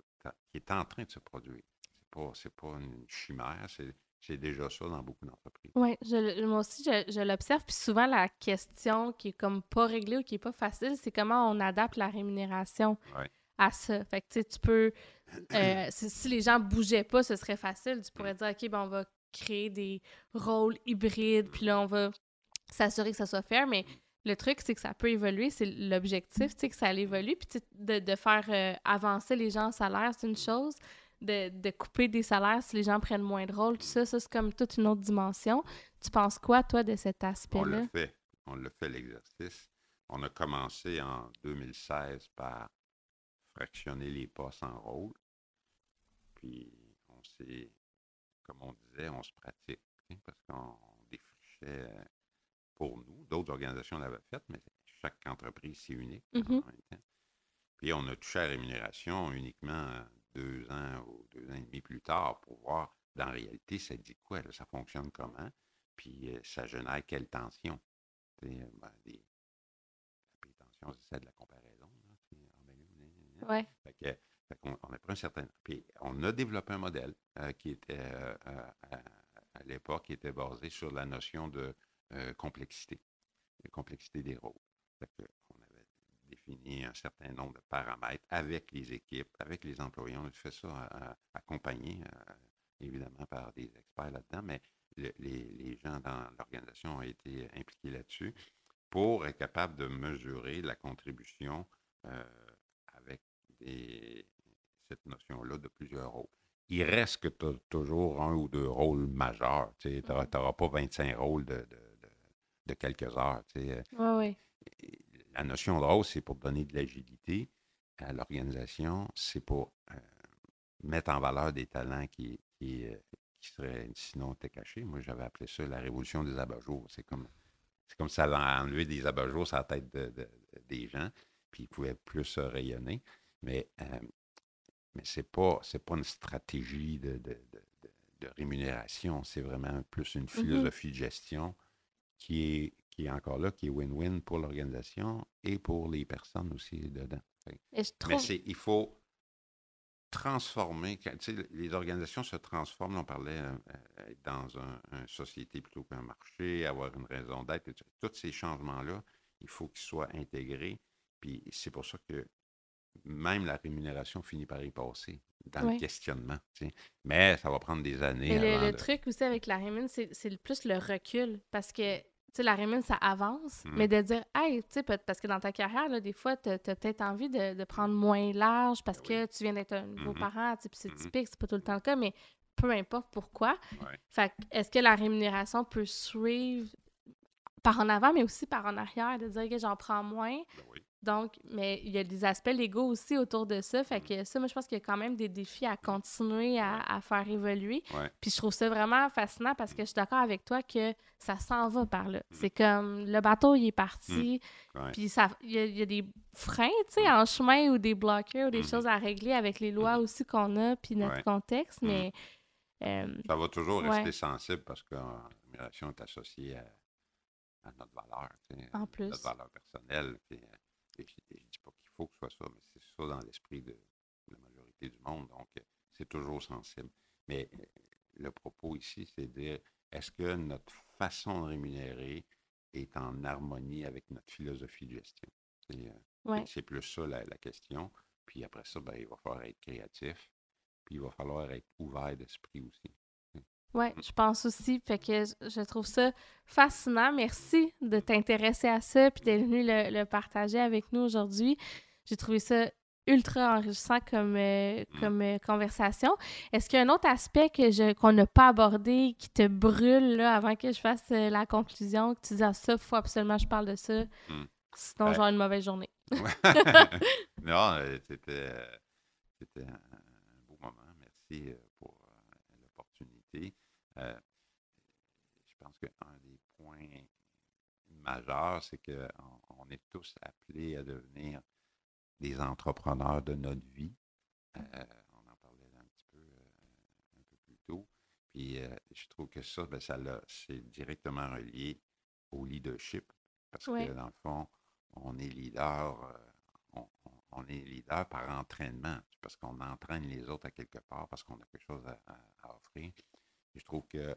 qui est en train de se produire. C'est pas, c'est pas une chimère, c'est, c'est déjà ça dans beaucoup d'entreprises. Oui, moi aussi, je, je l'observe. Puis souvent, la question qui est comme pas réglée ou qui est pas facile, c'est comment on adapte la rémunération Ouais. à ça. Fait que, tu sais, tu peux... euh, (coughs) si, si les gens bougeaient pas, ce serait facile. Tu pourrais dire, OK, ben, on va créer des rôles hybrides, puis là, on va s'assurer que ça soit fair, mais le truc, c'est que ça peut évoluer, c'est l'objectif, tu sais, que ça évolue, puis de, de faire euh, avancer les gens en salaire, c'est une chose, de, de couper des salaires si les gens prennent moins de rôles, tout ça, ça, c'est comme toute une autre dimension. Tu penses quoi, toi, de cet On aspect-là? l'a fait. On l'a fait l'exercice. On a commencé en 2016 par fractionner les postes en rôles. Puis on s'est, comme on disait, on se pratique. hein, parce qu'on défrichait euh, pour nous. D'autres organisations l'avaient fait, mais chaque entreprise, c'est unique Mhm. en même temps. Puis on a touché à la rémunération uniquement deux ans ou deux ans et demi plus tard pour voir, dans la réalité, ça dit quoi, là, ça fonctionne comment, puis euh, ça génère quelle tension? Sais, ben, des- la tension, c'est ça de la comparaison. là. Ouais. Fait que- fait qu'on- on a pris un certain. Puis on a développé un modèle euh, qui était euh, euh, à, à l'époque qui était basé sur la notion de euh, complexité, de complexité des rôles. On avait défini un certain nombre de paramètres avec les équipes, avec les employés. On a fait ça euh, accompagné euh, évidemment par des experts là-dedans, mais le- les, les gens dans l'organisation ont été impliqués là-dessus pour être capable de mesurer la contribution euh, avec des- cette notion-là de plusieurs rôles. Il reste que tu as toujours un ou deux rôles majeurs. Tu n'auras pas 25 rôles de, de- de- quelques heures. tu sais. Ouais, ouais. Et La notion de rôle, c'est pour donner de l'agilité à l'organisation, c'est pour euh, mettre en valeur des talents qui, qui, euh, qui seraient sinon cachés. Moi, j'avais appelé ça la révolution des abat-jours. C'est comme, c'est comme ça enlevé des abat-jours sur la tête de- de- de- des gens, puis ils pouvaient plus euh, rayonner. Mais, euh, mais ce n'est pas, c'est pas une stratégie de, de- de- de- de rémunération, c'est vraiment plus une philosophie de gestion qui est, qui est encore là, qui est win-win pour l'organisation et pour les personnes aussi dedans. Et je Mais trouve... il faut transformer. Les organisations se transforment. On parlait euh, euh, dans une société plutôt qu'un marché, avoir une raison d'être. Tous ces changements-là, il faut qu'ils soient intégrés. Puis c'est pour ça que même la rémunération finit par y passer dans le questionnement. Mais ça va prendre des années. le, truc aussi avec la rémunération, c'est plus le recul. Parce que la rémunération, ça avance, mais mmh. de dire, hey, tu sais, parce que dans ta carrière, là, des fois, tu as, peut-être envie de, prendre moins large parce ben que tu viens d'être un nouveau mmh parent, puis c'est mmh typique, c'est pas tout le temps le cas, mais peu importe pourquoi. Fait est-ce que la rémunération peut suivre par en avant, mais aussi par en arrière, de dire que j'en prends moins, ben donc, mais il y a des aspects légaux aussi autour de ça. Fait que ça, moi, je pense qu'il y a quand même des défis à continuer à, faire évoluer. Puis je trouve ça vraiment fascinant parce que je suis d'accord avec toi que ça s'en va par là. Mm. C'est comme le bateau, il est parti. Mm. Puis ça, il y, a des freins, tu sais, mm. en chemin ou des bloqueurs ou des choses à régler avec les lois aussi qu'on a puis notre contexte. Mais. Euh, ça va toujours rester sensible parce que l'immigration est associée à, notre valeur, tu sais, en plus. notre valeur personnelle. Puis, je ne dis pas qu'il faut que ce soit ça, mais c'est ça dans l'esprit de, la majorité du monde. Donc, euh, c'est toujours sensible. Mais euh, le propos ici, c'est de dire est-ce que notre façon de rémunérer est en harmonie avec notre philosophie de gestion? C'est euh, plus ça la, question. Puis après ça, ben, il va falloir être créatif. Puis il va falloir être ouvert d'esprit aussi. Oui, je pense aussi. Fait que je trouve ça fascinant. Merci de t'intéresser à ça puis d'être venu le, partager avec nous aujourd'hui. J'ai trouvé ça ultra enrichissant comme, euh, mm. comme euh, conversation. Est-ce qu'il y a un autre aspect que je, qu'on n'a pas abordé qui te brûle là, avant que je fasse euh, la conclusion, que tu dis ah, ça, il faut absolument que je parle de ça, mm. sinon ben j'aurai une mauvaise journée? (laughs) (laughs) non, c'était, c'était un beau moment. Merci euh, je pense qu'un des points majeurs, c'est qu'on on est tous appelés à devenir des entrepreneurs de notre vie. Euh, on en parlait un petit peu, euh, un peu plus tôt. Puis je trouve que ça, ben, ça c'est directement relié au leadership. Parce que dans le fond, on est leader, on, est leader par entraînement, parce qu'on entraîne les autres à quelque part, parce qu'on a quelque chose à offrir je trouve que euh,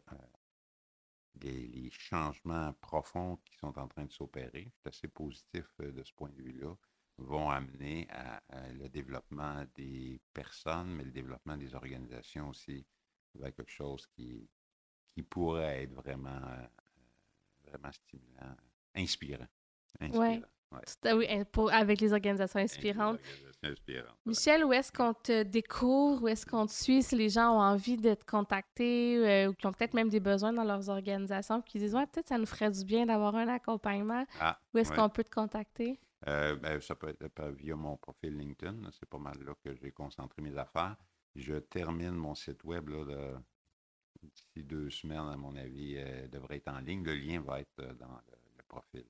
les, changements profonds qui sont en train de s'opérer, je suis assez positif euh, de ce point de vue-là, vont amener à, le développement des personnes, mais le développement des organisations aussi vers quelque chose qui, qui pourrait être vraiment, euh, vraiment stimulant, inspirant. inspirant. Oui, avec les organisations inspirantes. Michel, où est-ce qu'on te découvre? Où est-ce qu'on te suit si les gens ont envie de te contacter euh, ou qui ont peut-être même des besoins dans leurs organisations qui disent Ouais, peut-être ça nous ferait du bien d'avoir un accompagnement. Ah, où est-ce qu'on peut te contacter? Euh, ben, ça peut être via mon profil LinkedIn. C'est pas mal là que j'ai concentré mes affaires. Je termine mon site web là, d'ici deux semaines, à mon avis, euh, devrait être en ligne. Le lien va être dans le profil.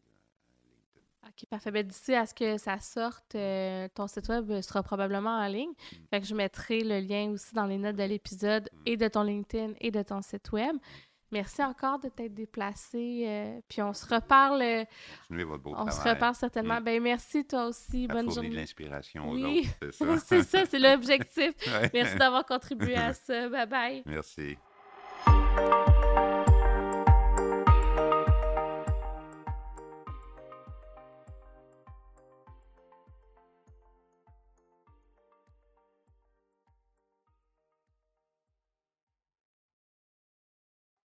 OK, parfait. Ben, d'ici à ce que ça sorte, euh, ton site web sera probablement en ligne. Mm. Fait que je mettrai le lien aussi dans les notes de l'épisode mm. et de ton LinkedIn et de ton site web. Merci encore de t'être déplacé. Euh, puis on se reparle. Euh, votre beau on se reparle certainement. Mm. Ben merci toi aussi. Bonne journée. de l'inspiration oui. c'est ça. (laughs) c'est ça, c'est l'objectif. (laughs) Merci d'avoir contribué à ça. (laughs) Bye bye. Merci.